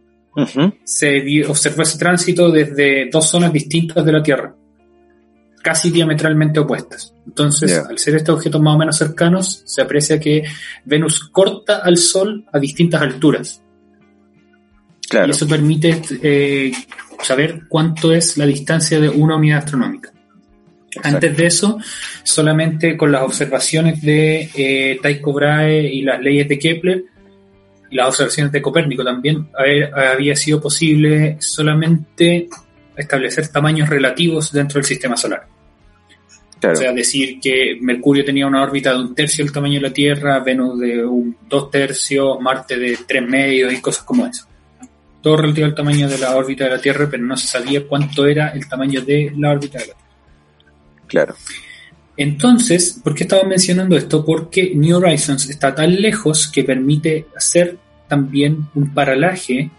A: se observó ese tránsito desde dos zonas distintas de la Tierra, casi diametralmente opuestas. Entonces, al ser estos objetos más o menos cercanos, se aprecia que Venus corta al Sol a distintas alturas.
B: Claro.
A: Y eso permite eh, saber cuánto es la distancia de una unidad astronómica.
B: Exacto.
A: Antes de eso, solamente con las observaciones de eh, Tycho Brahe y las leyes de Kepler y las observaciones de Copérnico también haber- había sido posible solamente establecer tamaños relativos dentro del sistema solar.
B: claro.
A: O sea, decir que Mercurio tenía una órbita de un tercio del tamaño de la Tierra, Venus de un dos tercios, Marte de tres medios y cosas como eso. Todo relativo al tamaño de la órbita de la Tierra, pero no se sabía cuánto era el tamaño de la órbita de la Tierra.
B: Claro.
A: Entonces, ¿por qué estaba mencionando esto? Porque New Horizons está tan lejos que permite hacer también un paralaje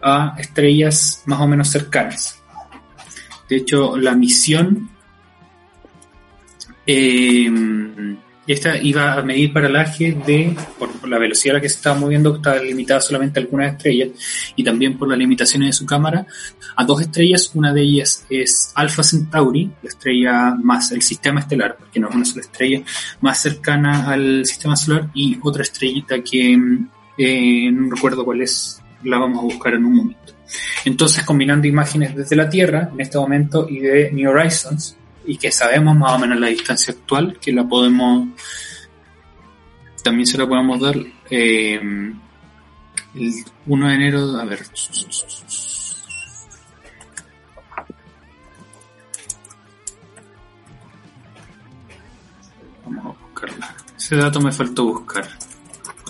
A: a estrellas más o menos cercanas. De hecho, la misión eh, esta iba a medir paralaje de, por, la velocidad a la que se estaba moviendo, que estaba limitada solamente a algunas estrellas, y también por las limitaciones de su cámara, a dos estrellas. Una de ellas es Alpha Centauri, la estrella más, el sistema estelar, porque no es una sola estrella, más cercana al sistema solar, y otra estrellita que eh, no recuerdo cuál es, la vamos a buscar en un momento. Entonces, combinando imágenes desde la Tierra en este momento y de New Horizons, y que sabemos más o menos la distancia actual, que la podemos, también se la podemos dar eh, el 1 de enero, a ver. Vamos a buscarla. Ese dato me faltó buscar.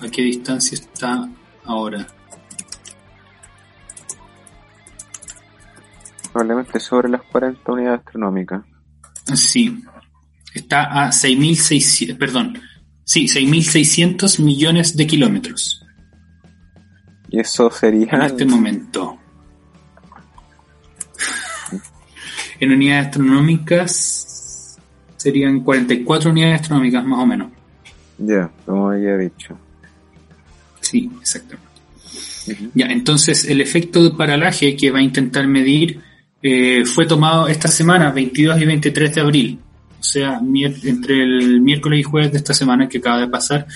A: ¿A qué distancia está ahora?
B: Probablemente sobre las 40 unidades astronómicas.
A: Sí, está a 6.600, perdón, sí, 6.600 millones de kilómetros
B: Y eso sería.
A: en este momento. En unidades astronómicas serían 44 unidades astronómicas más o menos.
B: Ya, como había dicho.
A: Sí, exactamente. Ya, entonces el efecto de paralaje que va a intentar medir eh, fue tomado esta semana, 22 y 23 de abril. O sea, entre el miércoles y jueves de esta semana que acaba de pasar,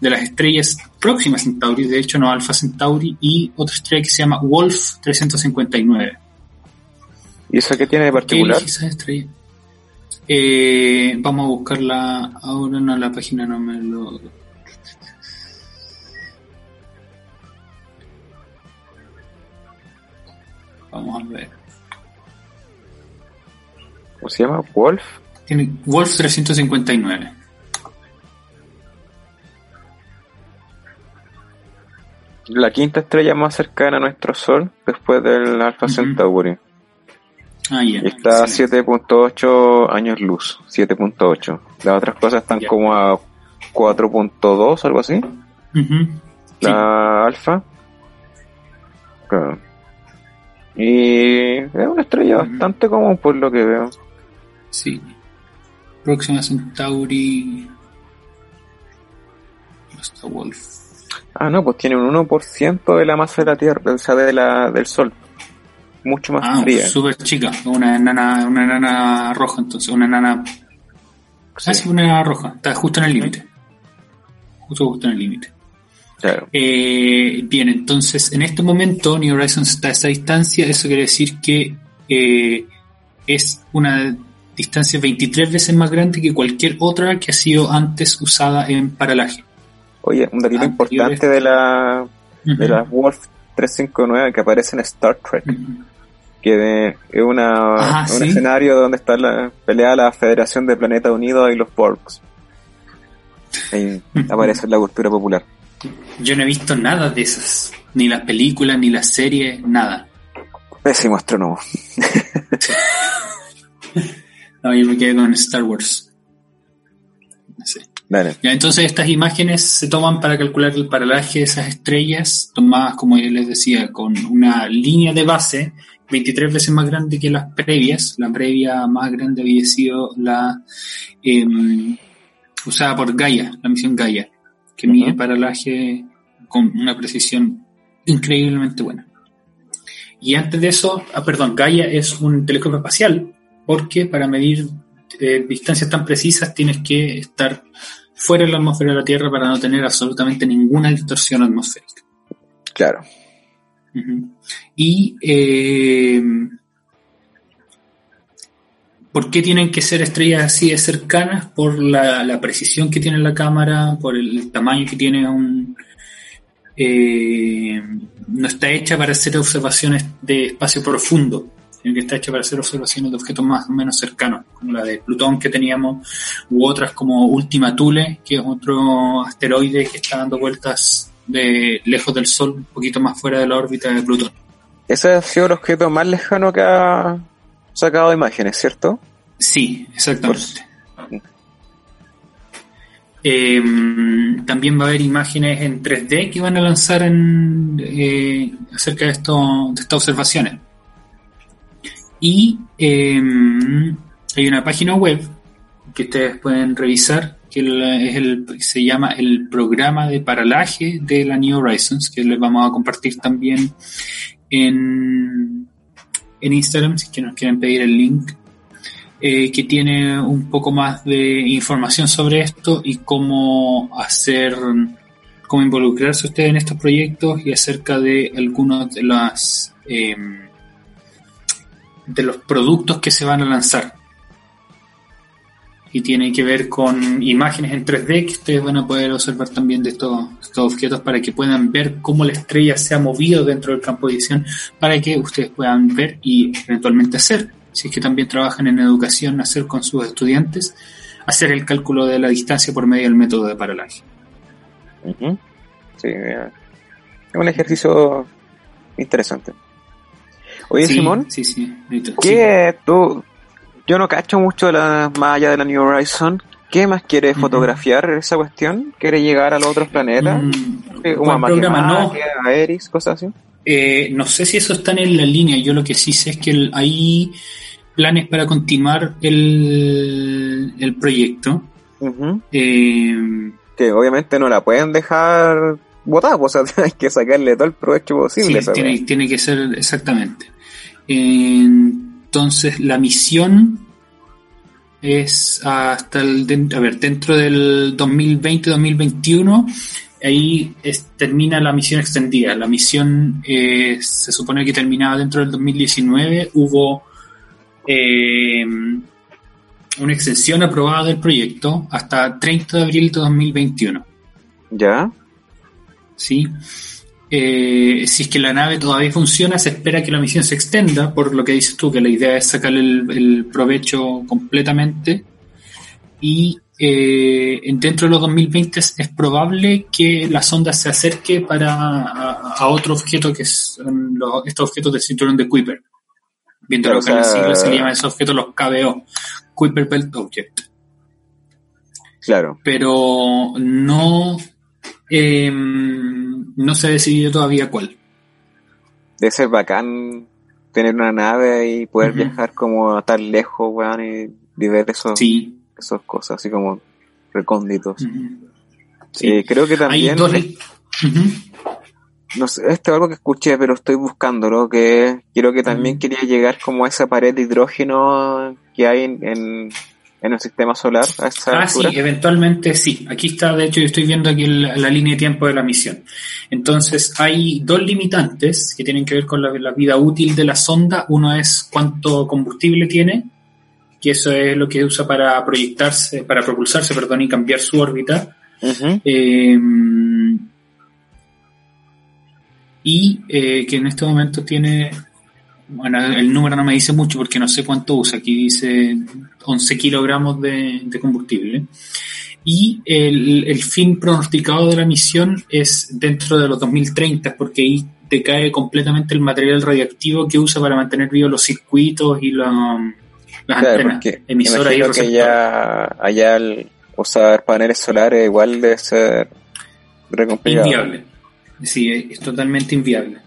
A: de las estrellas próximas Centauri, de hecho no Alpha Centauri, y otra estrella que se llama Wolf 359.
B: ¿Y eso qué tiene de
A: ¿Qué
B: particular?
A: elegí esa estrella? Eh, vamos a buscarla ahora, no, la página no me lo... Vamos a ver.
B: ¿Cómo se llama? Wolf.
A: Tiene Wolf 359.
B: La quinta estrella más cercana a nuestro Sol después del Alpha. Centauri.
A: Ah, ya.
B: Y está a
A: excelente.
B: 7.8 años luz. 7.8. Las otras cosas están como a 4.2, algo así. La alfa. Claro. Y es una estrella bastante común por lo que veo.
A: Sí. Próxima Centauri. Hasta Wolf.
B: Ah, no, pues tiene un 1% de la masa de la Tierra, o sea, de la, del Sol. Mucho más
A: Ah,
B: fría.
A: súper chica. Una enana, una enana roja, entonces. Una enana. Ah, sí, una enana roja. Está justo en el límite. Justo, justo en el límite.
B: Claro.
A: Eh, bien, entonces en este momento New Horizons está a esa distancia, eso quiere decir que eh, es una distancia 23 veces más grande que cualquier otra que ha sido antes usada en paralaje.
B: Oye, un datito
A: Anteriores.
B: importante de la, de
A: Ujú.
B: la Wolf 359 que aparece en Star Trek. Que es una,
A: Ah,
B: un
A: ¿sí?
B: escenario donde está la pelea la Federación de Planeta Unido y los Borgs. Ahí aparece en la cultura popular.
A: Yo no he visto nada de esas, ni las películas, ni las series, nada.
B: Pésimo astrónomo.
A: No, yo me quedé con Star Wars.
B: Dale.
A: Ya, entonces estas imágenes se toman para calcular el paralaje de esas estrellas, tomadas, como yo les decía, con una línea de base 23 veces más grande que las previas. La previa más grande había sido la em, usada por Gaia, la misión Gaia, que mide paralaje con una precisión increíblemente buena. Y antes de eso, ah, perdón, Gaia es un telescopio espacial, porque para medir eh, distancias tan precisas tienes que estar fuera de la atmósfera de la Tierra para no tener absolutamente ninguna distorsión atmosférica.
B: Claro.
A: Y eh, ¿por qué tienen que ser estrellas así de cercanas? Por la, la precisión que tiene la cámara, por el tamaño que tiene un... eh, no está hecha para hacer observaciones de espacio profundo, sino que está hecha para hacer observaciones de objetos más o menos cercanos, como la de Plutón que teníamos, u otras como Ultima Thule, que es otro asteroide que está dando vueltas de lejos del Sol, un poquito más fuera de la órbita de Plutón.
B: Ese ha sido el objeto más lejano que ha sacado imágenes, ¿cierto?
A: Sí, exactamente. Eh, también va a haber imágenes en 3D que van a lanzar en, eh, acerca de, esto, de estas observaciones. Y eh, hay una página web que ustedes pueden revisar que es el, se llama el programa de paralaje de la New Horizons, que les vamos a compartir también en, en Instagram, si nos quieren pedir el link eh, que tiene un poco más de información sobre esto y cómo hacer, cómo involucrarse usted en estos proyectos y acerca de algunos de las eh, de los productos que se van a lanzar. Y tiene que ver con imágenes en 3D que ustedes van a poder observar también de estos, objetos para que puedan ver cómo la estrella se ha movido dentro del campo de visión para que ustedes puedan ver y eventualmente hacer si es que también trabajan en educación, hacer con sus estudiantes, hacer el cálculo de la distancia por medio del método de paralaje.
B: Sí, es un ejercicio interesante. Oye,
A: Sí,
B: Simón,
A: Sí, sí.
B: ¿qué tú? Yo no cacho mucho de la, más allá de la New Horizon. ¿Qué más quiere
A: Ujú.
B: fotografiar esa cuestión? ¿Quiere llegar a los otros
A: sí.
B: planetas?
A: Mm,
B: Sí,
A: ¿cuál
B: a
A: programa no?
B: A Eris, cosas así.
A: Eh, no sé si eso está en la línea. Yo lo que sí sé es que el- hay planes para continuar el, el proyecto. Eh,
B: Que obviamente no la pueden dejar botada, pues, o sea, hay que sacarle todo el provecho posible.
A: Sí, tiene que ser exactamente. Entonces, la misión es hasta el. A ver, dentro del 2020-2021, ahí es- termina la misión extendida. La misión eh, se supone que terminaba dentro del 2019. Hubo eh, una extensión aprobada del proyecto hasta 30 de abril de 2021.
B: ¿Ya?
A: ¿sí? Eh, si es que la nave todavía funciona, se espera que la misión se extenda, por lo que dices tú, que la idea es sacarle el, el provecho completamente. Y eh, en- dentro de los 2020 es, es probable que la sonda se acerque para a, a otro objeto que son los, estos objetos del cinturón de Kuiper. Viendo lo que en
B: o sea-
A: siglas se le llaman esos objetos los KBO, Kuiper Belt Object
B: Claro.
A: pero no eh, no se ha decidido todavía cuál.
B: Debe ser bacán tener una nave y poder viajar como tan lejos, weón, y, y ver esos,
A: Sí.
B: esas cosas así como recónditos.
A: Sí.
B: Eh, creo que
A: Hay
B: también,
A: dos.
B: eh,
A: Ujú.
B: no sé, esto es algo que escuché, pero estoy buscándolo, que creo que también
A: Ujú.
B: quería llegar como a esa pared de hidrógeno que hay en, en, en el sistema solar a esa
A: Ah, sí, eventualmente sí. Aquí está, de hecho, yo estoy viendo aquí la, la línea de tiempo de la misión. Entonces, hay dos limitantes que tienen que ver con la, la vida útil de la sonda. Uno es cuánto combustible tiene, que eso es lo que usa para proyectarse, para propulsarse, perdón, y cambiar su órbita. Eh, y eh, que en este momento tiene, bueno, el número no me dice mucho porque no sé cuánto usa, aquí dice 11 kilogramos de, de combustible. Y el, el fin pronosticado de la misión es dentro de los 2030, porque ahí decae completamente el material radioactivo que usa para mantener vivos los circuitos y la- las
B: Claro,
A: antenas emisoras y
B: que ya allá el- usar paneles solares igual de ser.
A: Inviable. Sí, es totalmente inviable.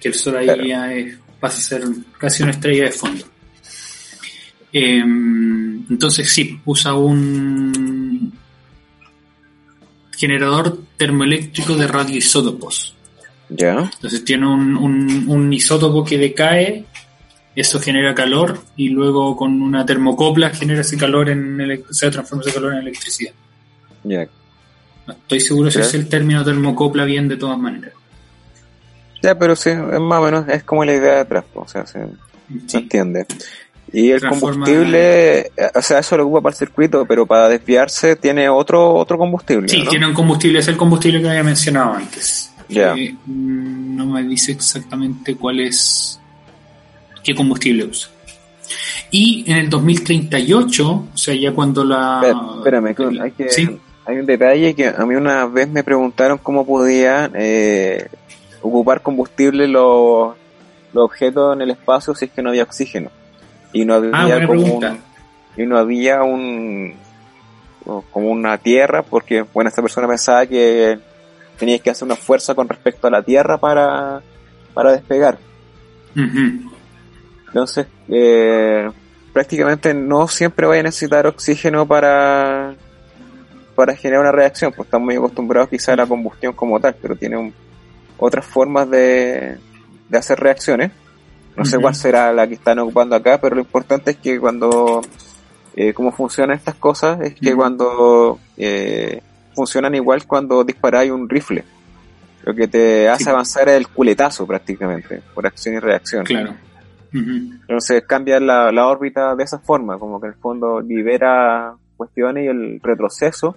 A: Que el sol ahí
B: Claro.
A: ya es- pasa a ser casi una estrella de fondo. Em, entonces sí, usa un generador termoeléctrico de radioisótopos.
B: Ya,
A: Entonces tiene un, un- un isótopo que decae, eso genera calor y luego con una termocopla genera ese calor en elec- se transforma ese calor en electricidad.
B: ya.
A: No estoy seguro si es el término termocopla bien de todas maneras.
B: Ya, pero sí, es más o menos, es como la idea de po, o sea, se, se
A: Sí.
B: entiende. Y el
A: Transforma-
B: combustible, eh, o sea, eso lo ocupa para el circuito, pero para desviarse tiene otro otro combustible,
A: Sí,
B: ¿no?
A: tiene un combustible, es el combustible que había mencionado antes.
B: Ya.
A: Eh, no me dice exactamente cuál es, qué combustible usa. Y en el 2038, o sea, ya cuando la...
B: Espérame, que hay que...
A: Sí,
B: Hay un detalle que a mí una vez me preguntaron cómo podía eh, ocupar combustible los, los objetos en el espacio si es que no había oxígeno. Y no había
A: Ah,
B: como un, y no había un como una tierra, porque bueno esta persona pensaba que tenías que hacer una fuerza con respecto a la tierra para, para despegar. Entonces, eh, prácticamente no siempre vaya a necesitar oxígeno para, para generar una reacción, pues estamos muy acostumbrados quizá a la combustión como tal, pero tiene un- otras formas de, de hacer reacciones. No sé cuál será la que están ocupando acá, pero lo importante es que cuando, eh, cómo funcionan estas cosas, es que cuando eh, funcionan igual cuando disparáis un rifle. Lo que te hace
A: Sí.
B: avanzar es el culetazo prácticamente, por acción y reacción.
A: Claro.
B: Entonces cambia la, la órbita de esa forma, como que en el fondo libera cuestiones y el retroceso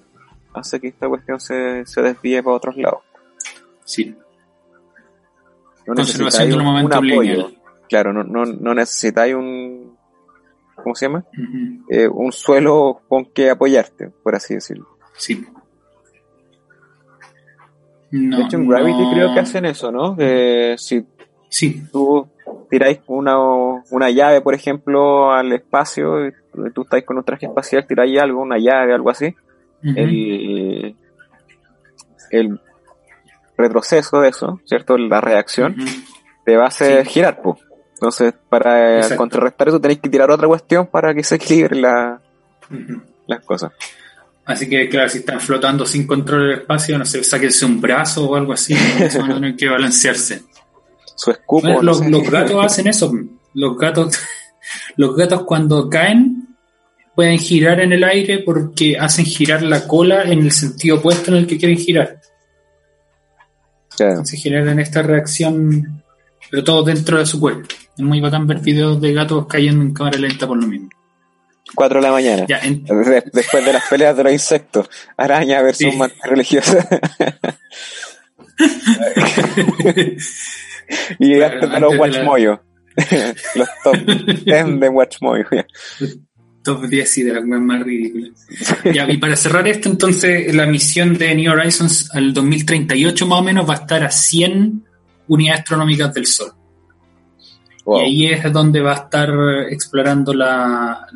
B: hace que esta cuestión se, se desvíe para otros lados.
A: Sí.
B: No
A: Conservación de un momento
B: apoyo.
A: lineal.
B: Claro, no, no, no necesitáis un... ¿Cómo se llama? Eh, un suelo con que apoyarte, por así decirlo.
A: Sí. No,
B: de hecho, en Gravity
A: no-
B: creo que hacen eso, ¿no? Que si
A: Sí,
B: tú tiráis una, una llave, por ejemplo, al espacio, y tú estás con un traje espacial, tiráis algo, una llave, algo así, el, el retroceso de eso, ¿cierto? La reacción te va a hacer
A: Sí.
B: girar, pues. Entonces, para
A: Exacto.
B: contrarrestar eso tenéis que tirar otra cuestión para que se la-
A: Ujú.
B: las cosas.
A: Así que, claro, si están flotando sin control del espacio, no sé, sáquense un brazo o algo así, a tener que balancearse.
B: Su escupo.
A: Bueno,
B: no
A: los,
B: sé.
A: los gatos hacen eso. Los gatos, los gatos cuando caen pueden girar en el aire porque hacen girar la cola en el sentido opuesto en el que quieren girar.
B: Claro.
A: Se generan esta reacción, pero todo dentro de su cuerpo. Es muy bacán ver videos de gatos cayendo en cámara lenta por lo mismo.
B: 4 de la mañana.
A: Ya, en-
B: De- después de las peleas de los insectos. Araña versus
A: Sí.
B: mantis religiosa. y llegaste
A: Claro,
B: a los
A: de la-
B: Watchmoyo. los top 10 de Watchmoyo.
A: top 10 y de las más ridículas. Ya, y para cerrar esto, entonces, la misión de New Horizons al 2038 más o menos va a estar a 100 unidades astronómicas del Sol.
B: Wow.
A: Y ahí es donde va a estar explorando la...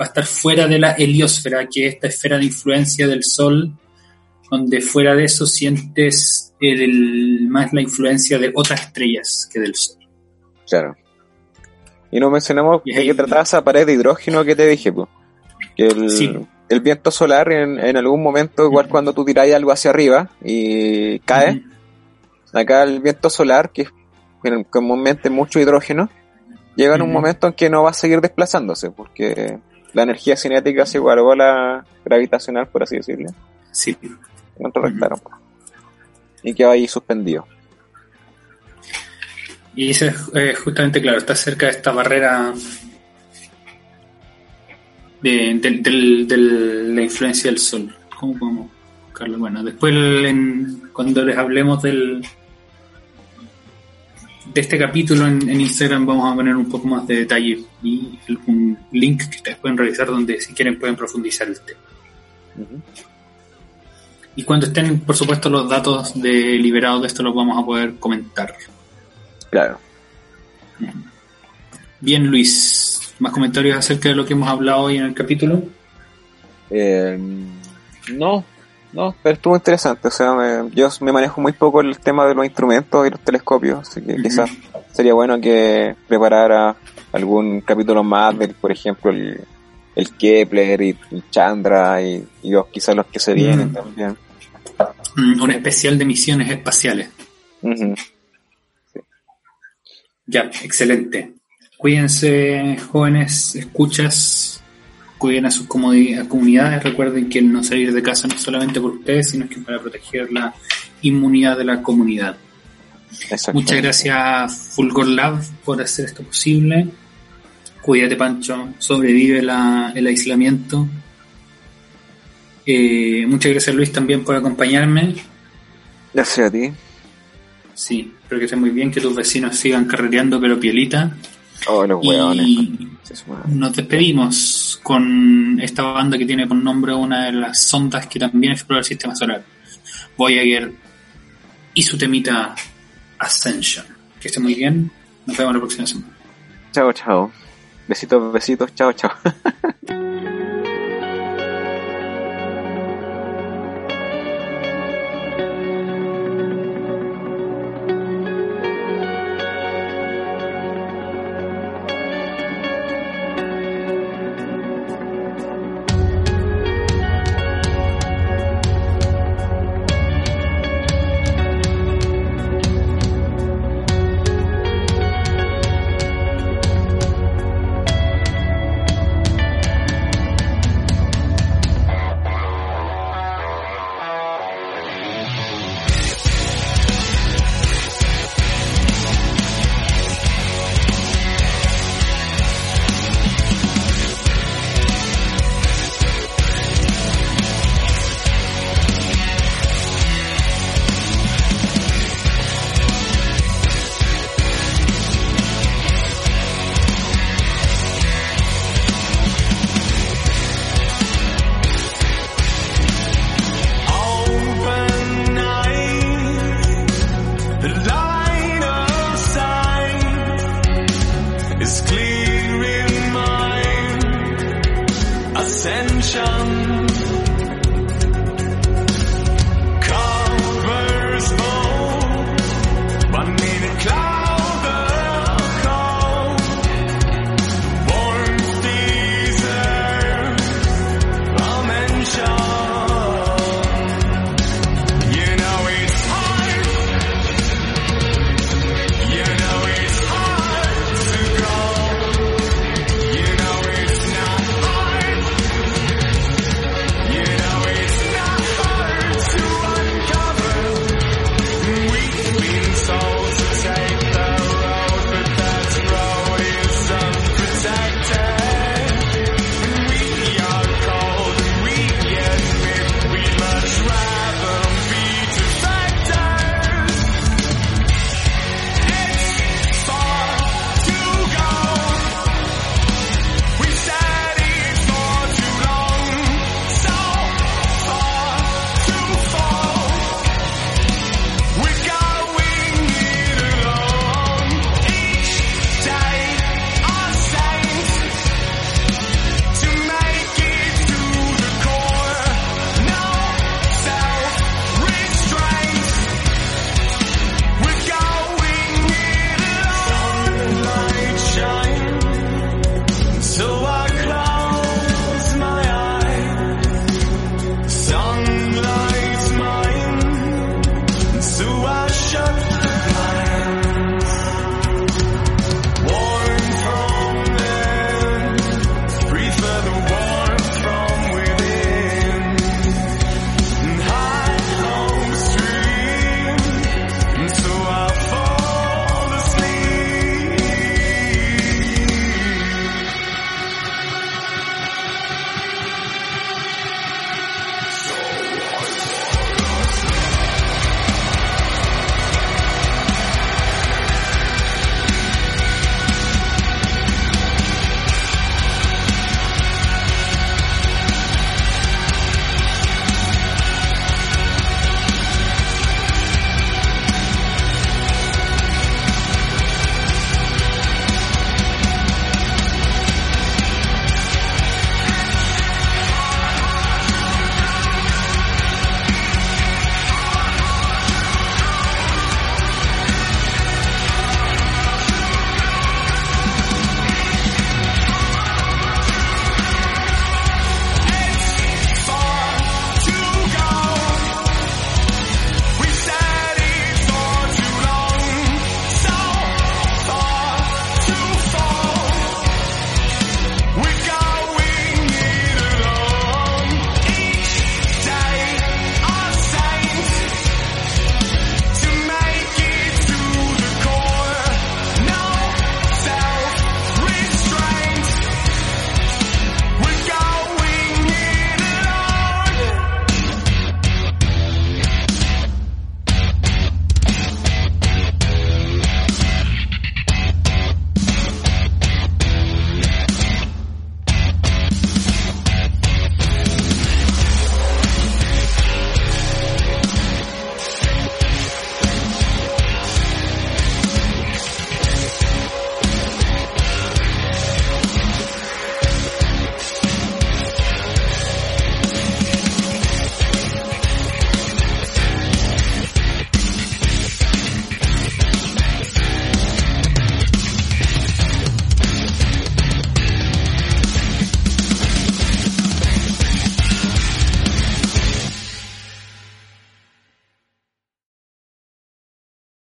A: va a estar fuera de la heliosfera, que es esta esfera de influencia del Sol, donde fuera de eso sientes el- más la influencia de otras estrellas que del Sol.
B: Claro. Y no mencionamos de qué trataba esa pared de hidrógeno que te dije, pues. Que el,
A: Sí.
B: el viento solar en, en algún momento, igual cuando tú tiráis algo hacia arriba y cae, acá el viento solar, que es comúnmente mucho hidrógeno, llega en un momento en que no va a seguir desplazándose, porque la energía cinética se igualó a la gravitacional, por así decirlo,
A: Sí.
B: contrarrestaron. Y quedó ahí suspendido.
A: Y ese es eh, justamente, claro, está cerca de esta barrera de, la influencia del sol. ¿Cómo podemos buscarlo? Bueno, después en- cuando les hablemos del de este capítulo en, en Instagram vamos a poner un poco más de detalle y el- un link que ustedes pueden revisar donde si quieren pueden profundizar el tema. Y cuando estén, por supuesto, los datos de liberados de esto los vamos a poder comentar.
B: Claro.
A: Bien, Luis, ¿más comentarios acerca de lo que hemos hablado hoy en el capítulo?
B: Eh, No, no, pero estuvo interesante. O sea, me- yo me manejo muy poco el tema de los instrumentos y los telescopios, así que quizás sería bueno que preparara algún capítulo más del, por ejemplo, el, el Kepler y el Chandra y, y los, quizás los que se vienen también.
A: Mm, Un especial de misiones espaciales.
B: Ujú.
A: Ya, excelente. Cuídense, jóvenes, escuchas, cuiden a sus comunidades. Recuerden que no salir de casa no es solamente por ustedes, sino que para proteger la inmunidad de la comunidad. Muchas gracias, Fulgor Lab, por hacer esto posible. Cuídate, Pancho. Sobrevive la- el aislamiento. Eh, muchas gracias, Luis, también por acompañarme.
B: Gracias a ti.
A: Sí, espero que estés muy bien, que tus vecinos sigan carreteando, pero pielita.
B: Oh, los
A: Y-
B: hueones. Madre.
A: Nos despedimos con esta banda que tiene por nombre una de las sondas que también explora el sistema solar. Voyager y su temita Ascension. Que esté muy bien. Nos vemos la próxima semana.
B: Chao, chao. Besitos, besitos. Chao, chao.